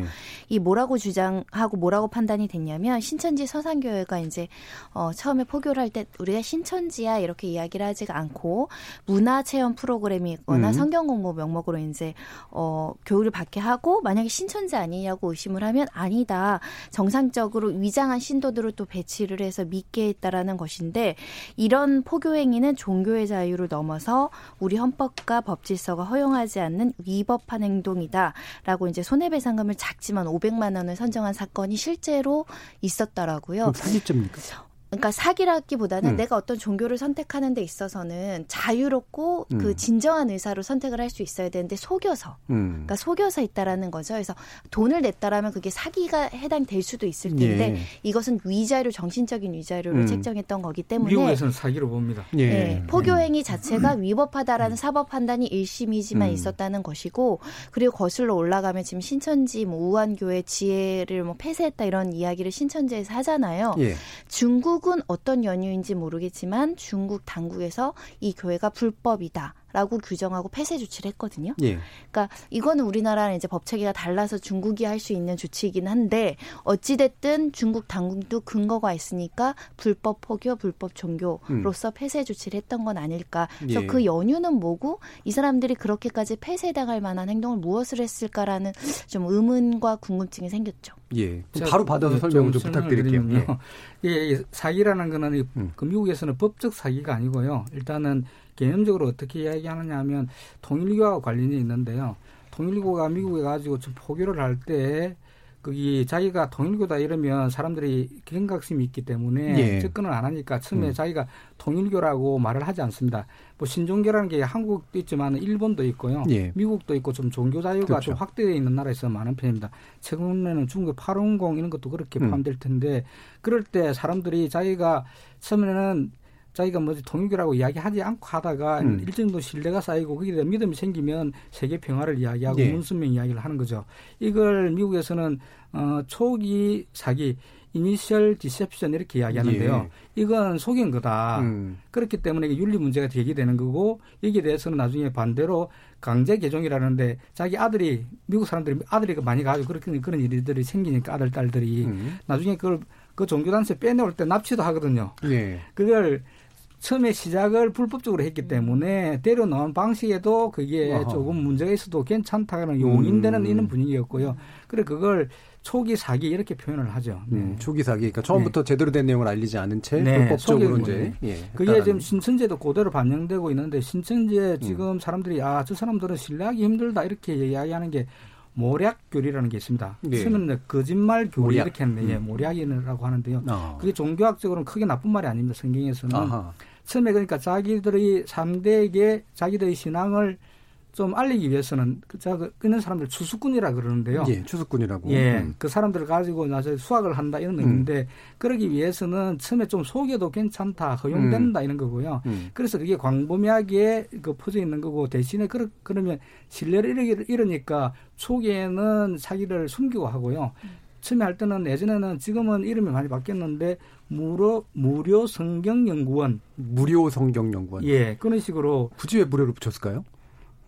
이 뭐라고 주장하고 뭐라고 판단이 됐냐면 신천지 서산교회가 이제 어 처음에 포교를 할 때 우리가 신천지야 이렇게 이야기를 하지가 않고 문화 체험 프로그램이 있거나 음. 성경 공부 명목으로 이제 어 교육을 받게 하고 만약에 신천지 아니냐고 의심을 하면 아니다. 정상적으로 위장한 신도들을 또 배치를 해서 믿게 했다라는 것인데 이런 포교 행위는 종교의 자유를 넘어서 우리 헌법과 법질서가 허용하지 않는 위법한 행동이다라고 이제 손해배상금을 작지만 500만 원을 선정한 사건이 실제로 있었더라고요. 사기죄입니까? 그러니까 사기라기보다는 음. 내가 어떤 종교를 선택하는 데 있어서는 자유롭고 그 음. 그 진정한 의사로 선택을 할 수 있어야 되는데 속여서 음. 그러니까 속여서 있다라는 거죠. 그래서 돈을 냈다라면 그게 사기가 해당될 수도 있을 텐데 예. 이것은 위자료 정신적인 위자료를 음. 책정했던 거기 때문에 미국에서는 사기로 봅니다. 예. 네. 포교 행위 자체가 위법하다라는 사법 판단이 1심이지만 음. 있었다는 것이고 그리고 거슬러 올라가면 지금 신천지 뭐 우한교회 지혜를 뭐 폐쇄했다 이런 이야기를 신천지에서 하잖아요. 예. 중국 중국은 어떤 연유인지 모르겠지만 중국 당국에서 이 교회가 불법이다. 라고 규정하고 폐쇄 조치를 했거든요. 예. 그러니까 이거는 우리나라는 이제 법 체계가 달라서 중국이 할 수 있는 조치이긴 한데 어찌 됐든 중국 당국도 근거가 있으니까 불법 포교, 불법 종교로서 음. 폐쇄 조치를 했던 건 아닐까. 그래서 예. 그 연유는 뭐고 이 사람들이 그렇게까지 폐쇄당할 만한 행동을 무엇을 했을까라는 좀 의문과 궁금증이 생겼죠. 예. 바로 받아서 설명을 좀 부탁드릴게요. 예. 예, 사기라는 거는 음. 그 미국에서는 법적 사기가 아니고요. 일단은 개념적으로 어떻게 이야기하느냐 하면 통일교와 관련이 있는데요. 통일교가 미국에 가지고 좀 포교를 할 때 거기 자기가 통일교다 이러면 사람들이 경각심이 있기 때문에 예. 접근을 안 하니까 처음에 음. 자기가 통일교라고 말을 하지 않습니다. 뭐 신종교라는 게 한국도 있지만 일본도 있고요. 예. 미국도 있고 좀 종교 자유가 그렇죠. 좀 확대되어 있는 나라에서 많은 편입니다. 최근에는 중국 810 이런 것도 그렇게 음. 포함될 텐데 그럴 때 사람들이 자기가 처음에는 자기가 뭐지 통일교라고 이야기하지 않고 하다가 음. 일정 정도 신뢰가 쌓이고 거기에 대한 믿음이 생기면 세계 평화를 이야기하고 예. 문선명 이야기를 하는 거죠. 이걸 미국에서는 어 초기 사기 이니셜 디셉션 이렇게 이야기하는데요. 예. 이건 속인 거다. 음. 그렇기 때문에 윤리 문제가 제기되는 거고 여기에 대해서는 나중에 반대로 강제 개종이라는데 자기 아들이 미국 사람들이 아들이 많이 가지고 그렇게 그런 일들이 생기니까 아들 딸들이 음. 나중에 그걸 그 종교단체 빼내올 때 납치도 하거든요. 예. 그걸 처음에 시작을 불법적으로 했기 때문에 때려 넣은 방식에도 그게 아하. 조금 문제가 있어도 괜찮다는 용인되는 음. 이런 분위기였고요. 그래 그걸 초기 사기 이렇게 표현을 하죠. 네. 음, 초기 사기. 그러니까 처음부터 네. 제대로 된 내용을 알리지 않은 채 네. 불법적으로 이제 예, 그게 지금 신천지에도 그대로 반영되고 있는데 신천지에 음. 지금 음. 사람들이 아 저 사람들은 신뢰하기 힘들다 이렇게 이야기하는 게 모략 교리라는 게 있습니다. 네. 쓰는 거짓말 교리 모략. 이렇게 하는데 예, 음. 모략이라고 하는데요. 어. 그게 종교학적으로는 크게 나쁜 말이 아닙니다. 성경에서는 아하. 처음에 그러니까 자기들의 상대에게 자기들의 신앙을 좀 알리기 위해서는 그 제가 끄는 사람들 추수꾼이라 그러는데요. 예, 추수꾼이라고. 예, 음. 그 사람들을 가지고 나중에 수학을 한다 이런 의미인데 음. 그러기 위해서는 처음에 좀 속여도 괜찮다, 허용된다 음. 이런 거고요. 음. 그래서 그게 광범위하게 그 퍼져 있는 거고 대신에 그러, 그러면 신뢰를 이러니까 초기에는 사기를 숨기고 하고요. 처음에 할 때는 예전에는 지금은 이름이 많이 바뀌었는데 무료 무료 성경 연구원 무료 성경 연구원 예 그런 식으로 굳이 왜 무료로 붙였을까요?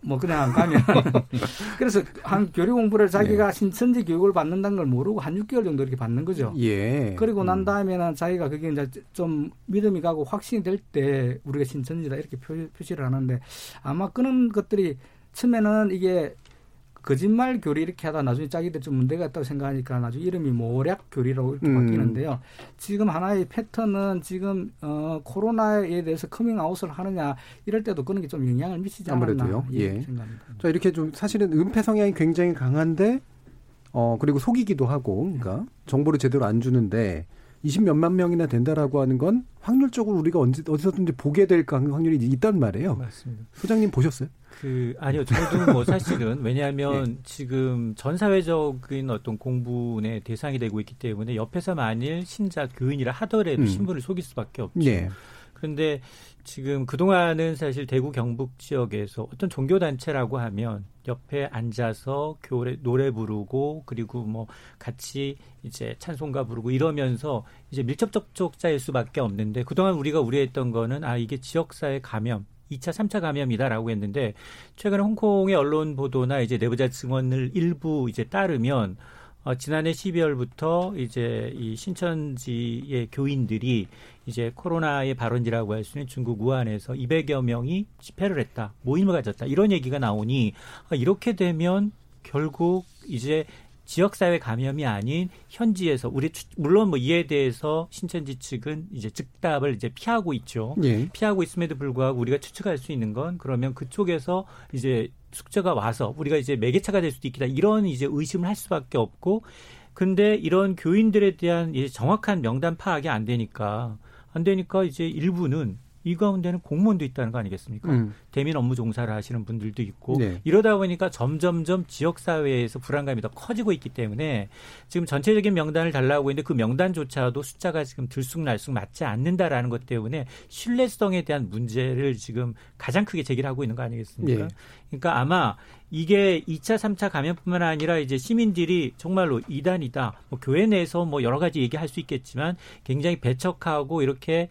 뭐 그냥 가면 (laughs) 그래서 한 교류 공부를 자기가 예. 신천지 교육을 받는다는 걸 모르고 한 6개월 정도 이렇게 받는 거죠. 예. 그리고 난 음. 다음에는 자기가 그게 이제 좀 믿음이 가고 확신이 될 때 우리가 신천지다 이렇게 표, 표시를 하는데 아마 그런 것들이 처음에는 이게 거짓말 교리 이렇게 하다 나중에 자기들 좀 문제가 있다고 생각하니까 나중에 이름이 모략 교리라고 이렇게 음. 바뀌는데요. 지금 하나의 패턴은 지금 어, 코로나에 대해서 커밍아웃을 하느냐 이럴 때도 그런 게 좀 영향을 미치지 않았나 아무래도요. 예. 생각합니다. 자 이렇게 좀 사실은 은폐 성향이 굉장히 강한데 어 그리고 속이기도 하고 그러니까 정보를 제대로 안 주는데 20 몇만 명이나 된다라고 하는 건 확률적으로 우리가 언제 어디서든지 보게 될 확률이 있단 말이에요. 맞습니다. 소장님 보셨어요? 그 아니요 저도 뭐 사실은 왜냐하면 예. 지금 전 사회적인 어떤 공분의 대상이 되고 있기 때문에 옆에서 만일 신자 교인이라 하더라도 음. 신분을 속일 수밖에 없죠. 예. 그런데 지금 그동안은 사실 대구 경북 지역에서 어떤 종교 단체라고 하면 옆에 앉아서 교회 노래 부르고 그리고 뭐 같이 이제 찬송가 부르고 이러면서 이제 밀접 접촉자일 수밖에 없는데 그동안 우리가 우려했던 거는 아 이게 지역사회 감염 2차, 3차 감염이다라고 했는데 최근 홍콩의 언론 보도나 이제 내부자 증언을 일부 이제 따르면 어, 지난해 12월부터 이제 이 신천지의 교인들이 이제 코로나의 발원지라고 할 수 있는 중국 우한에서 200여 명이 집회를 했다, 모임을 가졌다 이런 얘기가 나오니 아, 이렇게 되면 결국 이제 지역사회 감염이 아닌 현지에서 우리 물론 뭐 이에 대해서 신천지 측은 이제 즉답을 이제 피하고 있죠. 예. 피하고 있음에도 불구하고 우리가 추측할 수 있는 건 그러면 그쪽에서 이제 숙제가 와서 우리가 이제 매개차가 될 수도 있겠다 이런 이제 의심을 할 수밖에 없고 근데 이런 교인들에 대한 이제 정확한 명단 파악이 안 되니까 안 되니까 이제 일부는 이 가운데는 공무원도 있다는 거 아니겠습니까? 음. 대민 업무 종사를 하시는 분들도 있고 네. 이러다 보니까 점점점 지역 사회에서 불안감이 더 커지고 있기 때문에 지금 전체적인 명단을 달라고 했는데 그 명단조차도 숫자가 지금 들쑥날쑥 맞지 않는다라는 것 때문에 신뢰성에 대한 문제를 지금 가장 크게 제기하고 있는 거 아니겠습니까? 네. 그러니까 아마 이게 2차, 3차 감염뿐만 아니라 이제 시민들이 정말로 이단이다. 뭐 교회 내에서 뭐 여러 가지 얘기할 수 있겠지만 굉장히 배척하고 이렇게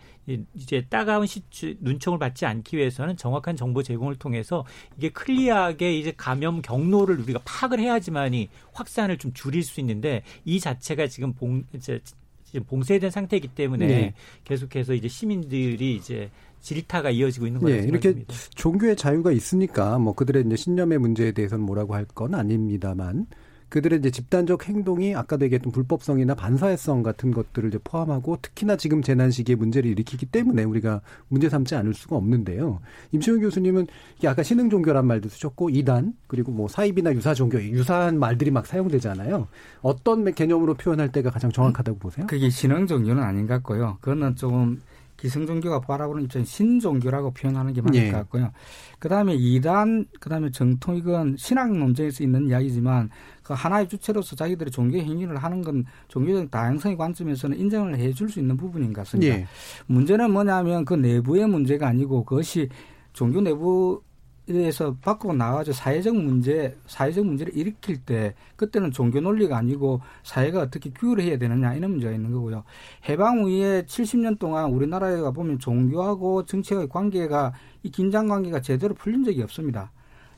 이제 따가운 시추, 눈총을 받지 않기 위해서는 정확한 정보 제공을 통해서 이게 클리어하게 이제 감염 경로를 우리가 파악을 해야지만이 확산을 좀 줄일 수 있는데 이 자체가 지금 봉 이제 지금 봉쇄된 상태이기 때문에 네. 계속해서 이제 시민들이 이제 질타가 이어지고 있는 거예요. 네, 이렇게 종교의 자유가 있으니까 뭐 그들의 이제 신념의 문제에 대해서는 뭐라고 할 건 아닙니다만 그들의 이제 집단적 행동이 아까도 얘기했던 불법성이나 반사회성 같은 것들을 이제 포함하고 특히나 지금 재난 시기에 문제를 일으키기 때문에 우리가 문제 삼지 않을 수가 없는데요. 임시훈 교수님은 이게 아까 신흥 종교란 말도 쓰셨고 이단 그리고 뭐 사입이나 유사 종교 유사한 말들이 막 사용되잖아요. 어떤 개념으로 표현할 때가 가장 정확하다고 보세요? 그게 신흥 종교는 아닌 것 같고요. 그거는 조금 기성종교가 바라보는 입장에 신종교라고 표현하는 게 맞을 예. 것 같고요. 그 다음에 이단, 그 다음에 정통, 이건 신앙 논쟁에서 있는 이야기지만 그 하나의 주체로서 자기들이 종교 행위를 하는 건 종교적 다양성의 관점에서는 인정을 해줄 수 있는 부분인 것 같습니다. 예. 문제는 뭐냐면 그 내부의 문제가 아니고 그것이 종교 내부 에서 밖으로 나와서 사회적 문제, 사회적 문제를 일으킬 때 그때는 종교 논리가 아니고 사회가 어떻게 규율을 해야 되느냐 이런 문제가 있는 거고요. 해방 후에 70년 동안 우리나라에 가 보면 종교하고 정치의 관계가 이 긴장 관계가 제대로 풀린 적이 없습니다.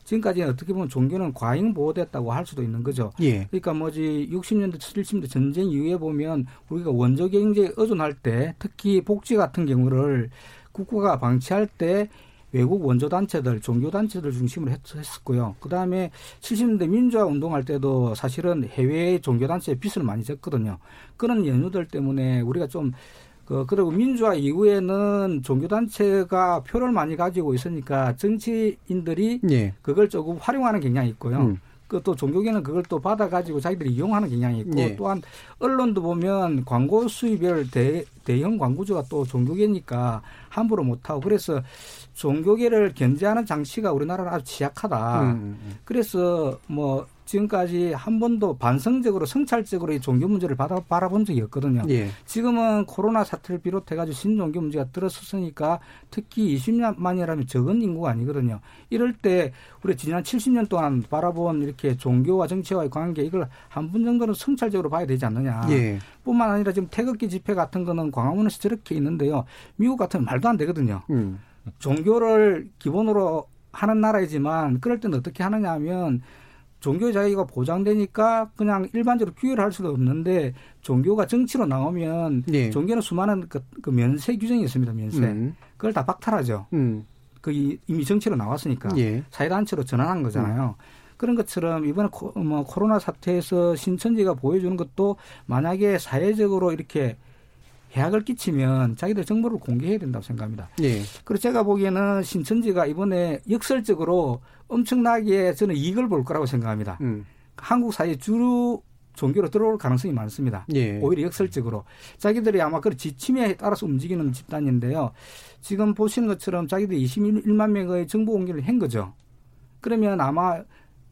지금까지 어떻게 보면 종교는 과잉 보호됐다고 할 수도 있는 거죠. 예. 그러니까 뭐지 60년대 70년대 전쟁 이후에 보면 우리가 원조 경제에 의존할 때 특히 복지 같은 경우를 국가가 방치할 때 외국 원조 단체들, 종교 단체들 중심으로 했, 었고요 그다음에 70년대 민주화 운동할 때도 사실은 해외 종교 단체에 빚을 많이 졌거든요. 그런 연유들 때문에 우리가 좀 그, 그리고 민주화 이후에는 종교단체가 표를 많이 가지고 있으니까 정치인들이 예. 그걸 조금 활용하는 경향이 있고요. 음. 그 또 종교계는 그걸 또 받아가지고 자기들이 이용하는 경향이 있고 예. 또한 언론도 보면 광고 수입을 대, 대형 광고주가 또 종교계니까 함부로 못하고 그래서 종교계를 견제하는 장치가 우리나라는 아주 취약하다. 음, 음, 음. 그래서 뭐 지금까지 한 번도 반성적으로 성찰적으로 이 종교 문제를 받아, 바라본 적이 없거든요. 예. 지금은 코로나 사태를 비롯해가지고 신종교 문제가 들어섰으니까 특히 20년 만이라면 적은 인구가 아니거든요. 이럴 때 우리 지난 70년 동안 바라본 이렇게 종교와 정치와의 관계 이걸 한번 정도는 성찰적으로 봐야 되지 않느냐. 예. 뿐만 아니라 지금 태극기 집회 같은 거는 광화문에서 저렇게 있는데요. 미국 같으면 말도 안 되거든요. 음. 종교를 기본으로 하는 나라이지만 그럴 때는 어떻게 하느냐 하면 종교 자유가 보장되니까 그냥 일반적으로 규율 할 수도 없는데 종교가 정치로 나오면 네. 종교는 수많은 그, 그, 면세 규정이 있습니다. 면세. 음. 그걸 다 박탈하죠. 음. 그 이미 정치로 나왔으니까 예. 사회단체로 전환한 거잖아요. 음. 그런 것처럼 이번에 코, 뭐 코로나 사태에서 신천지가 보여주는 것도 만약에 사회적으로 이렇게 해악을 끼치면 자기들 정보를 공개해야 된다고 생각합니다. 예. 그리고 제가 보기에는 신천지가 이번에 역설적으로 엄청나게 저는 이익을 볼 거라고 생각합니다. 음. 한국 사회 주로 종교로 들어올 가능성이 많습니다. 예. 오히려 역설적으로 자기들이 아마 그 지침에 따라서 움직이는 집단인데요. 지금 보시는 것처럼 자기들이 21만 명의 정보 공개를 한 거죠. 그러면 아마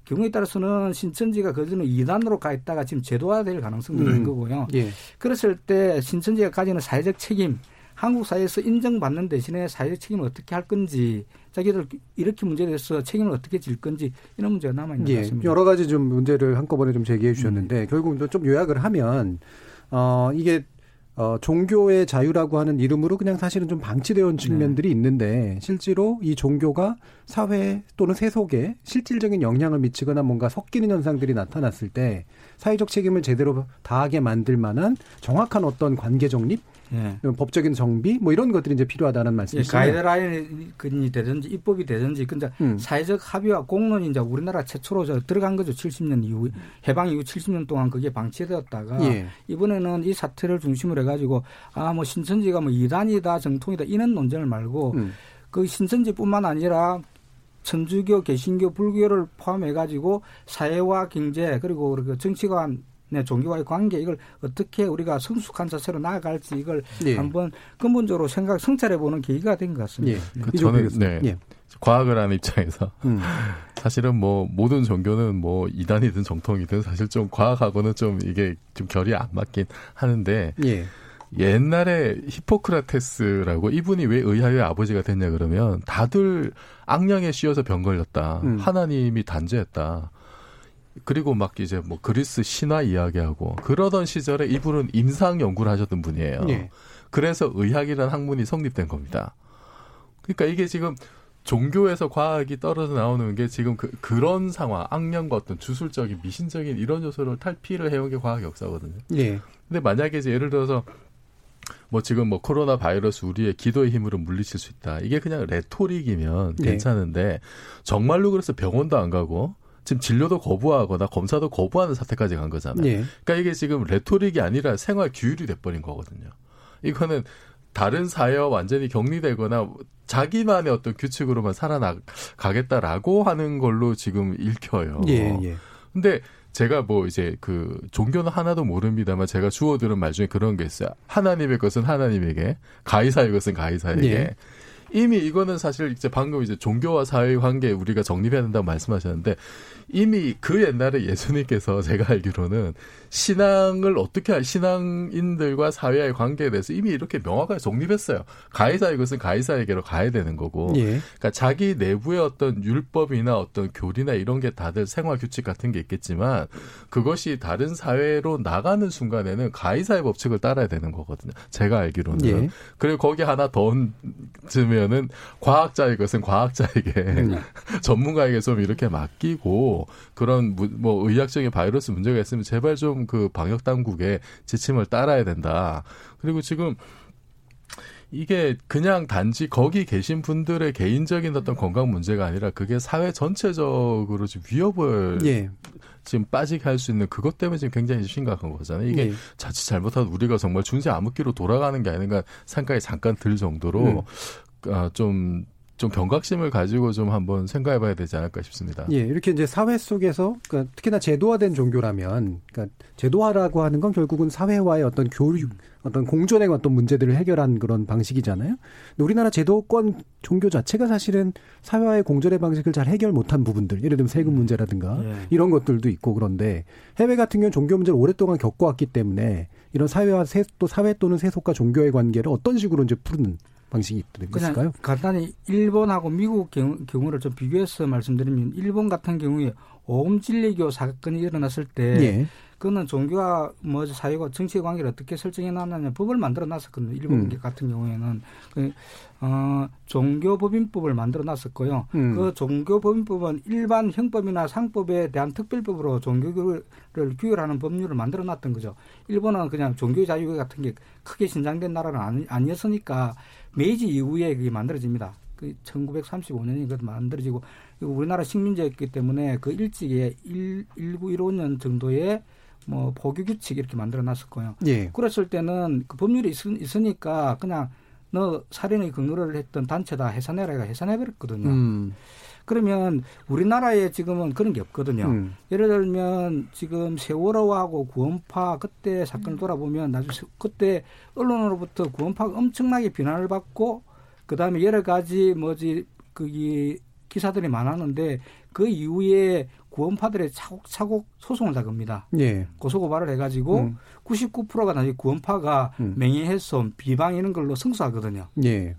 경우에 따라서는 신천지가 그전에 이단으로 가 있다가 지금 제도화될 가능성도 있는 음. 거고요. 예. 그랬을 때 신천지가 가지는 사회적 책임, 한국 사회에서 인정받는 대신에 사회적 책임을 어떻게 할 건지, 자기들 이렇게 문제에 대해서 책임을 어떻게 질 건지 이런 문제가 남아 있는 예. 것 같습니다. 여러 가지 좀 문제를 한꺼번에 좀 제기해 주셨는데 음. 결국 좀 요약을 하면 어 이게 어, 종교의 자유라고 하는 이름으로 그냥 사실은 좀 방치되어 온 측면들이 네. 있는데 실제로 이 종교가 사회 또는 세속에 실질적인 영향을 미치거나 뭔가 섞이는 현상들이 나타났을 때 사회적 책임을 제대로 다하게 만들 만한 정확한 어떤 관계 정립 예. 법적인 정비 뭐 이런 것들이 이제 필요하다는 말씀이시죠. 예, 가이드라인이 되든지 입법이 되든지 근데 음. 사회적 합의와 공론이 이제 우리나라 최초로 저 들어간 거죠. 70년 이후 해방 이후 70년 동안 그게 방치되었다가 예. 이번에는 이 사태를 중심으로 해가지고 아 뭐 신천지가 뭐 이단이다 정통이다 이런 논쟁을 말고 음. 그 신천지뿐만 아니라 천주교, 개신교, 불교를 포함해가지고 사회와 경제 그리고 그 정치관 네, 종교와의 관계 이걸 어떻게 우리가 성숙한 자세로 나아갈지 이걸 예. 한번 근본적으로 생각 성찰해 보는 계기가 된 것 같습니다. 예. 그 저는 네. 예. 과학을 하는 입장에서 음. (laughs) 사실은 뭐 모든 종교는 뭐 이단이든 정통이든 사실 좀 과학하고는 좀 이게 좀 결이 안 맞긴 하는데 예. 옛날에 히포크라테스라고 이분이 왜 의학의 아버지가 됐냐 그러면 다들 악령에 씌어서 병 걸렸다. 음. 하나님이 단죄했다. 그리고 막 이제 뭐 그리스 신화 이야기하고 그러던 시절에 이분은 임상 연구를 하셨던 분이에요. 예. 그래서 의학이라는 학문이 성립된 겁니다. 그러니까 이게 지금 종교에서 과학이 떨어져 나오는 게 지금 그, 그런 상황, 악령과 어떤 주술적인 미신적인 이런 요소를 탈피를 해온 게 과학 역사거든요. 예. 근데 만약에 이제 예를 들어서 뭐 지금 뭐 코로나 바이러스 우리의 기도의 힘으로 물리칠 수 있다. 이게 그냥 레토릭이면 네. 괜찮은데 정말로 그래서 병원도 안 가고 지금 진료도 거부하거나 검사도 거부하는 사태까지 간 거잖아요. 예. 그러니까 이게 지금 레토릭이 아니라 생활 규율이 돼버린 거거든요. 이거는 다른 사회와 완전히 격리되거나 자기만의 어떤 규칙으로만 살아나가겠다라고 하는 걸로 지금 읽혀요. 예, 예. 근데 제가 뭐 이제 그 종교는 하나도 모릅니다만 제가 주워 들은 말 중에 그런 게 있어요. 하나님의 것은 하나님에게, 가이사의 것은 가이사에게. 예. 이미 이거는 사실 이제 방금 이제 종교와 사회 관계 우리가 정립해야 된다고 말씀하셨는데 이미 그 옛날에 예수님께서 (laughs) 제가 알기로는 신앙을 어떻게 할 신앙인들과 사회와의 관계에 대해서 이미 이렇게 명확하게 정립했어요. 가해사의 것은 가해사에게로 가야 되는 거고. 예. 그러니까 자기 내부의 어떤 율법이나 어떤 교리나 이런 게 다들 생활 규칙 같은 게 있겠지만 그것이 다른 사회로 나가는 순간에는 가해사의 법칙을 따라야 되는 거거든요. 제가 알기로는. 예. 그리고 거기 하나 더 얹으면 은 과학자의 것은 과학자에게 음. (laughs) 전문가에게 좀 이렇게 맡기고 그런 뭐 의학적인 바이러스 문제가 있으면 제발 좀 그 방역 당국의 지침을 따라야 된다. 그리고 지금 이게 그냥 단지 거기 계신 분들의 개인적인 어떤 건강 문제가 아니라 그게 사회 전체적으로 지금 위협을 예. 지금 빠지게 할 수 있는 그것 때문에 지금 굉장히 심각한 거잖아요. 이게 예. 자칫 잘못하면 우리가 정말 중재 암흑기로 돌아가는 게 아닌가 생각이 잠깐 들 정도로 음. 아, 좀좀 경각심을 가지고 좀 한번 생각해 봐야 되지 않을까 싶습니다. 예, 이렇게 이제 사회 속에서 그러니까 특히나 제도화된 종교라면 그러니까 제도화라고 하는 건 결국은 사회와의 어떤 교육, 어떤 공존의 어떤 문제들을 해결한 그런 방식이잖아요. 근데 우리나라 제도권 종교 자체가 사실은 사회와의 공존의 방식을 잘 해결 못한 부분들, 예를 들면 세금 음. 문제라든가 예. 이런 것들도 있고 그런데 해외 같은 경우는 종교 문제를 오랫동안 겪어왔기 때문에 이런 사회와 세, 또 사회 또는 세속과 종교의 관계를 어떤 식으로 이제 푸는 방식이 있을까요? 간단히 일본하고 미국 경우, 경우 를 좀 비교해서 말씀드리면 일본 같은 경우에 오음진리교 사건이 일어났을 때 예. 그거는 종교와 뭐 사회와 정치의 관계를 어떻게 설정해 놨느냐 법을 만들어 놨었거든요. 일본 음. 같은 경우에는 그, 어, 종교법인법을 만들어 놨었고요. 음. 그 종교법인법은 일반 형법이나 상법에 대한 특별법으로 종교를 규율하는 법률을 만들어 놨던 거죠. 일본은 그냥 종교 자유 같은 게 크게 신장된 나라는 아니, 아니었으니까 메이지 이후에 그게 만들어집니다. 그 1935년이 그 만들어지고 우리나라 식민지였기 때문에 그 일찍에 1, 1915년 정도에 뭐 보교 규칙 이렇게 만들어 놨을 거예요. 예. 그랬을 때는 그 법률이 있, 으니까 그냥 너 살인의 근거를 했던 단체다 해산해라가 해산해버렸거든요. 음. 그러면 우리나라에 지금은 그런 게 없거든요. 음. 예를 들면 지금 세월호하고 구원파 그때 사건을 돌아보면 나중에 그때 언론으로부터 구원파가 엄청나게 비난을 받고 그다음에 여러 가지 뭐지 그기 기사들이 많았는데 그 이후에 구원파들의 차곡차곡 소송을 다 겁니다. 예. 고소고발을 해가지고 음. 99%가 나중에 구원파가 음. 명예훼손, 비방 이런 걸로 승소하거든요. 예.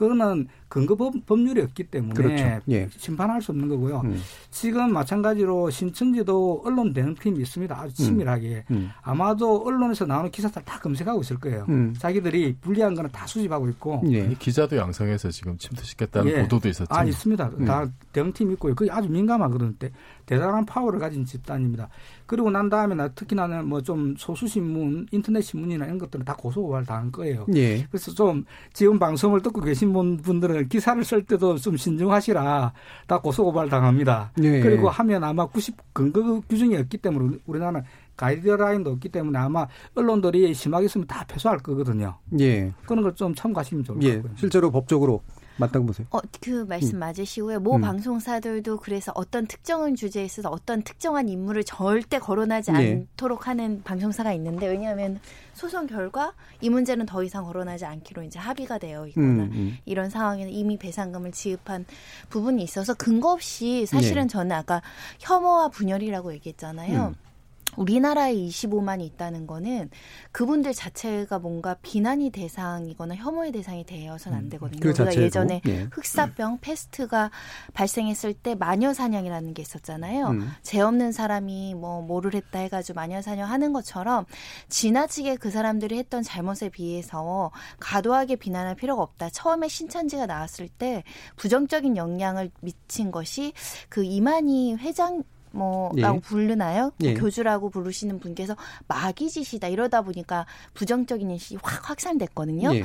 그거는 근거 법, 률이 없기 때문에 그렇죠. 예. 심판할 수 없는 거고요. 음. 지금 마찬가지로 신천지도 언론 대응팀이 있습니다. 아주 치밀하게. 음. 음. 아마도 언론에서 나오는 기사들 다 검색하고 있을 거예요. 음. 자기들이 불리한 거는 다 수집하고 있고. 예. 기자도 양성해서 지금 침투시켰다는 예. 보도도 있었죠. 아, 있습니다. 음. 다 대응팀 있고요. 그게 아주 민감하거든요. 대단한 파워를 가진 집단입니다. 그리고 난 다음에 나 특히 나는 뭐 좀 소수 신문, 인터넷 신문이나 이런 것들은 다 고소고발 당한 거예요. 예. 그래서 좀 지금 방송을 듣고 계신 분들은 기사를 쓸 때도 좀 신중하시라 다 고소고발 당합니다. 예. 그리고 하면 아마 90 근거 규정이 없기 때문에 우리나라는 가이드라인도 없기 때문에 아마 언론들이 심하게 있으면 다 패소할 거거든요. 예. 그런 걸 좀 참고하시면 좋을 예. 것 같고요. 실제로 법적으로 맞다고 보세요? 어, 그 말씀 음. 맞으시고요. 모 음. 방송사들도 그래서 어떤 특정한 주제에 있어서 어떤 특정한 인물을 절대 거론하지 네. 않도록 하는 방송사가 있는데 왜냐하면 소송 결과 이 문제는 더 이상 거론하지 않기로 이제 합의가 되어 있거나 음, 음. 이런 상황에는 이미 배상금을 지급한 부분이 있어서 근거 없이 사실은 네. 저는 아까 혐오와 분열이라고 얘기했잖아요. 음. 우리나라에 25만이 있다는 거는 그분들 자체가 뭔가 비난이 대상이거나 혐오의 대상이 되어서는 안 음, 되거든요. 그 우리가 예전에 예. 흑사병, 패스트가 발생했을 때 마녀 사냥이라는 게 있었잖아요. 음. 죄 없는 사람이 뭐 뭐를 했다 해가지고 마녀 사냥 하는 것처럼 지나치게 그 사람들이 했던 잘못에 비해서 과도하게 비난할 필요가 없다. 처음에 신천지가 나왔을 때 부정적인 영향을 미친 것이 그 이만희 회장 뭐라고 예. 부르나요? 예. 교주라고 부르시는 분께서 마귀짓이다 이러다 보니까 부정적인 인식이 확 확산됐거든요. 예.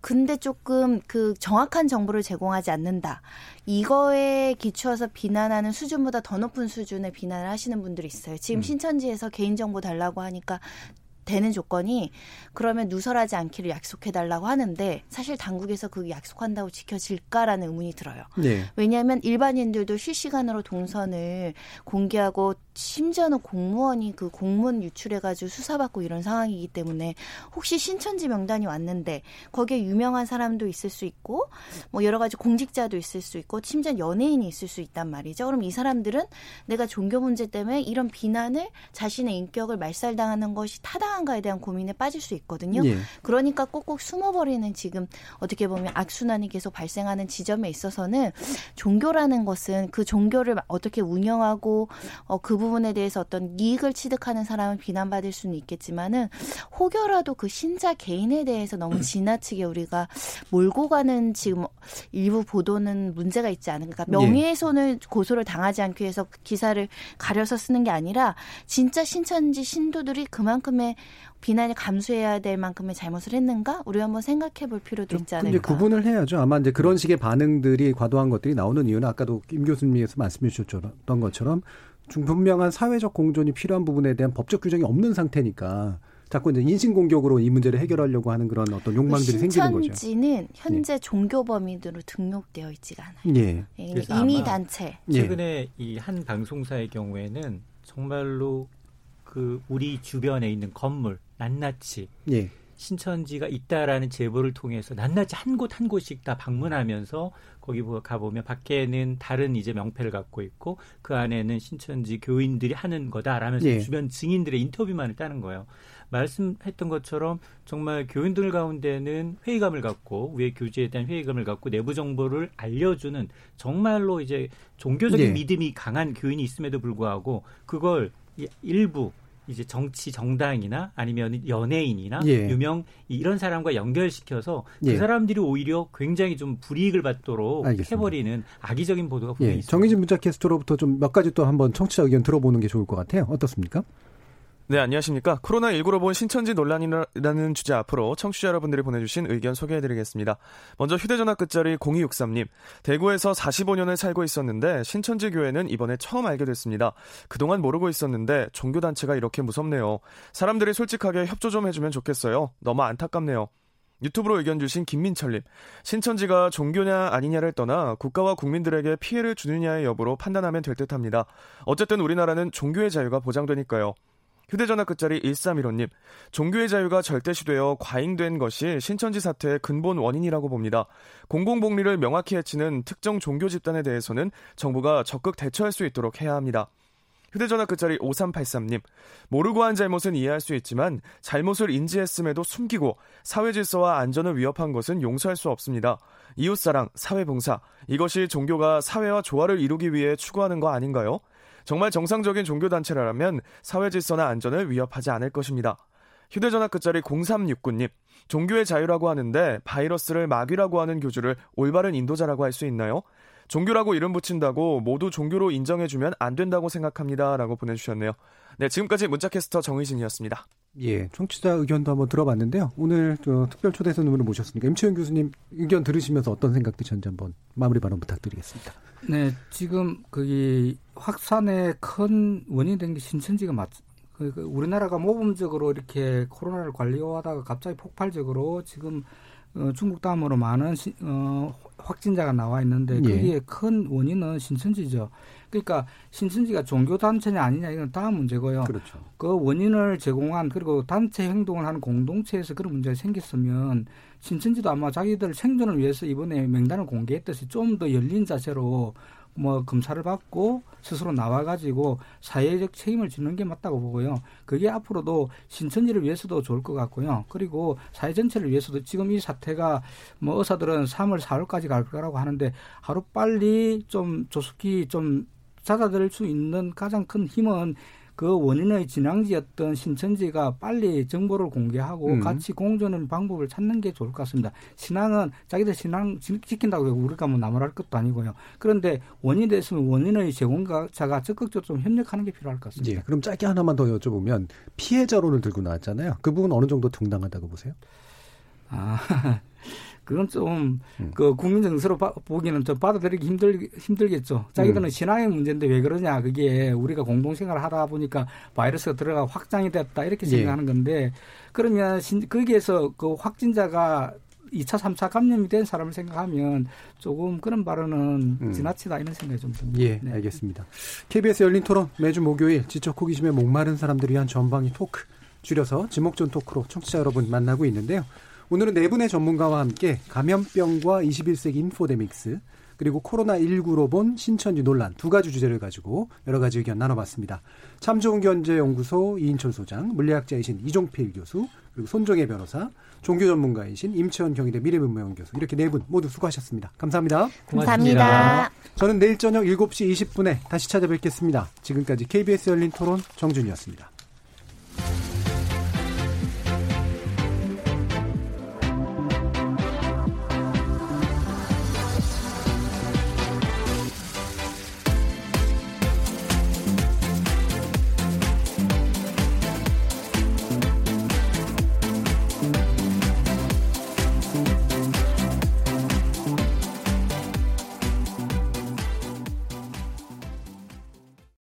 근데 조금 그 정확한 정보를 제공하지 않는다. 이거에 기초해서 비난하는 수준보다 더 높은 수준의 비난을 하시는 분들이 있어요. 지금 음. 신천지에서 개인정보 달라고 하니까 되는 조건이 그러면 누설하지 않기를 약속해달라고 하는데 사실 당국에서 그 약속한다고 지켜질까라는 의문이 들어요. 네. 왜냐하면 일반인들도 실시간으로 동선을 공개하고 심지어는 공무원이 그 공문 유출해가지고 수사받고 이런 상황이기 때문에 혹시 신천지 명단이 왔는데 거기에 유명한 사람도 있을 수 있고 뭐 여러 가지 공직자도 있을 수 있고 심지어 연예인이 있을 수 있단 말이죠. 그럼 이 사람들은 내가 종교 문제 때문에 이런 비난을 자신의 인격을 말살당하는 것이 타당 한가에 대한 고민에 빠질 수 있거든요. 예. 그러니까 꼭꼭 숨어버리는 지금 어떻게 보면 악순환이 계속 발생하는 지점에 있어서는 종교라는 것은 그 종교를 어떻게 운영하고 어, 그 부분에 대해서 어떤 이익을 취득하는 사람은 비난받을 수는 있겠지만은 혹여라도 그 신자 개인에 대해서 너무 (clears throat) 지나치게 우리가 몰고 가는 지금 일부 보도는 문제가 있지 않은가. 그러니까 명예훼손을 고소를 당하지 않기 위해서 기사를 가려서 쓰는 게 아니라 진짜 신천지 신도들이 그만큼의 비난이 감수해야 될 만큼의 잘못을 했는가? 우리 한번 생각해 볼 필요도 있지 않을까. 이제 구분을 해야죠. 아마 이제 그런 식의 반응들이 과도한 것들이 나오는 이유는 아까도 김 교수님께서 말씀해 주셨던 것처럼 분명한 사회적 공존이 필요한 부분에 대한 법적 규정이 없는 상태니까 자꾸 이제 인신 공격으로 이 문제를 해결하려고 하는 그런 어떤 욕망들이 생기는 거죠. 신천지는 현재 예. 종교 범위로 등록되어 있지가 않아요. 예. 예 이미 단체. 최근에 예. 이한 방송사의 경우에는 정말로 그 우리 주변에 있는 건물 낱낱이 예. 신천지가 있다라는 제보를 통해서 낱낱이 한 곳 한 곳씩 다 방문하면서 거기 가보면 밖에는 다른 이제 명패를 갖고 있고 그 안에는 신천지 교인들이 하는 거다라면서 예. 주변 증인들의 인터뷰만을 따는 거예요. 말씀했던 것처럼 정말 교인들 가운데는 회의감을 갖고 위에 교제에 대한 회의감을 갖고 내부 정보를 알려주는 정말로 이제 종교적인 예. 믿음이 강한 교인이 있음에도 불구하고 그걸 일부 이제 정치 정당이나 아니면 연예인이나 예. 유명 이런 사람과 연결시켜서 그 예. 사람들이 오히려 굉장히 좀 불이익을 받도록 알겠습니다. 해버리는 악의적인 보도가 분명히 예. 있습니다. 정의진 문자 캐스터로부터 좀 몇 가지 또 한번 청취자 의견 들어보는 게 좋을 것 같아요. 어떻습니까? 네, 안녕하십니까. 코로나19로 본 신천지 논란이라는 주제 앞으로 청취자 여러분들이 보내주신 의견 소개해드리겠습니다. 먼저 휴대전화 끝자리 0263님. 대구에서 45년을 살고 있었는데 신천지 교회는 이번에 처음 알게 됐습니다. 그동안 모르고 있었는데 종교단체가 이렇게 무섭네요. 사람들이 솔직하게 협조 좀 해주면 좋겠어요. 너무 안타깝네요. 유튜브로 의견 주신 김민철님. 신천지가 종교냐 아니냐를 떠나 국가와 국민들에게 피해를 주느냐의 여부로 판단하면 될 듯 합니다. 어쨌든 우리나라는 종교의 자유가 보장되니까요. 휴대전화 끝자리 1315님, 종교의 자유가 절대시되어 과잉된 것이 신천지 사태의 근본 원인이라고 봅니다. 공공복리를 명확히 해치는 특정 종교 집단에 대해서는 정부가 적극 대처할 수 있도록 해야 합니다. 휴대전화 끝자리 5383님, 모르고 한 잘못은 이해할 수 있지만 잘못을 인지했음에도 숨기고 사회 질서와 안전을 위협한 것은 용서할 수 없습니다. 이웃사랑, 사회봉사, 이것이 종교가 사회와 조화를 이루기 위해 추구하는 거 아닌가요? 정말 정상적인 종교단체라면 사회 질서나 안전을 위협하지 않을 것입니다. 휴대전화 끝자리 0369님, 종교의 자유라고 하는데 바이러스를 마귀라고 하는 교주를 올바른 인도자라고 할 수 있나요? 종교라고 이름 붙인다고 모두 종교로 인정해주면 안 된다고 생각합니다. 라고 보내주셨네요. 네, 지금까지 문자캐스터 정의진이었습니다. 예, 청취자 의견도 한번 들어봤는데요. 오늘 특별 초대 손님으로 모셨으니까 임채영 교수님 의견 들으시면서 어떤 생각 드셨는지 한번 마무리 발언 부탁드리겠습니다. 네, 지금 거기 확산의 큰 원인이 된 게 신천지가 맞. 그, 그 우리나라가 모범적으로 이렇게 코로나를 관리하다가 갑자기 폭발적으로 지금 어, 중국 다음으로 많은 시, 어, 확진자가 나와 있는데 예. 거기에 예. 큰 원인은 신천지죠. 그러니까 신천지가 종교 단체냐 아니냐 이건 다음 문제고요. 그렇죠. 그 원인을 제공한 그리고 단체 행동을 하는 공동체에서 그런 문제가 생겼으면 신천지도 아마 자기들 생존을 위해서 이번에 명단을 공개했듯이 좀 더 열린 자세로 뭐 검사를 받고 스스로 나와가지고 사회적 책임을 지는 게 맞다고 보고요. 그게 앞으로도 신천지를 위해서도 좋을 것 같고요. 그리고 사회 전체를 위해서도 지금 이 사태가 뭐 의사들은 3월, 4월까지 갈 거라고 하는데 하루 빨리 좀 조속히 좀 찾아들일 수 있는 가장 큰 힘은 그 원인의 진앙지였던 신천지가 빨리 정보를 공개하고 음. 같이 공존하는 방법을 찾는 게 좋을 것 같습니다. 신앙은 자기들 신앙 지킨다고 우리가 뭐 나무랄 것도 아니고요. 그런데 원인이 됐으면 원인의 제공자가 적극적으로 좀 협력하는 게 필요할 것 같습니다. 예, 그럼 짧게 하나만 더 여쭤보면 피해자론을 들고 나왔잖아요. 그 부분 어느 정도 정당하다고 보세요? 아, (laughs) 그건 좀, 음. 그 국민 정서로 바, 보기는 좀 받아들이기 힘들, 힘들겠죠. 자기들은 음. 신앙의 문제인데 왜 그러냐. 그게 우리가 공동생활을 하다 보니까 바이러스가 들어가 확장이 됐다. 이렇게 예. 생각하는 건데, 그러면 신, 거기에서 그 확진자가 2차, 3차 감염이 된 사람을 생각하면 조금 그런 발언은 음. 지나치다 이런 생각이 좀 듭니다. 예, 네. 알겠습니다. KBS 열린 토론 매주 목요일 지적 호기심에 목마른 사람들 위한 전방위 토크 줄여서 지목전 토크로 청취자 여러분 만나고 있는데요. 오늘은 네 분의 전문가와 함께 감염병과 21세기 인포데믹스 그리고 코로나19로 본 신천지 논란 두 가지 주제를 가지고 여러 가지 의견 나눠봤습니다. 참 좋은 견제연구소 이인철 소장, 물리학자이신 이종필 교수, 그리고 손정혜 변호사, 종교 전문가이신 임채원 경희대 미래문명 교수 이렇게 네 분 모두 수고하셨습니다. 감사합니다. 감사합니다. 저는 내일 저녁 7시 20분에 다시 찾아뵙겠습니다. 지금까지 KBS 열린 토론 정준이었습니다.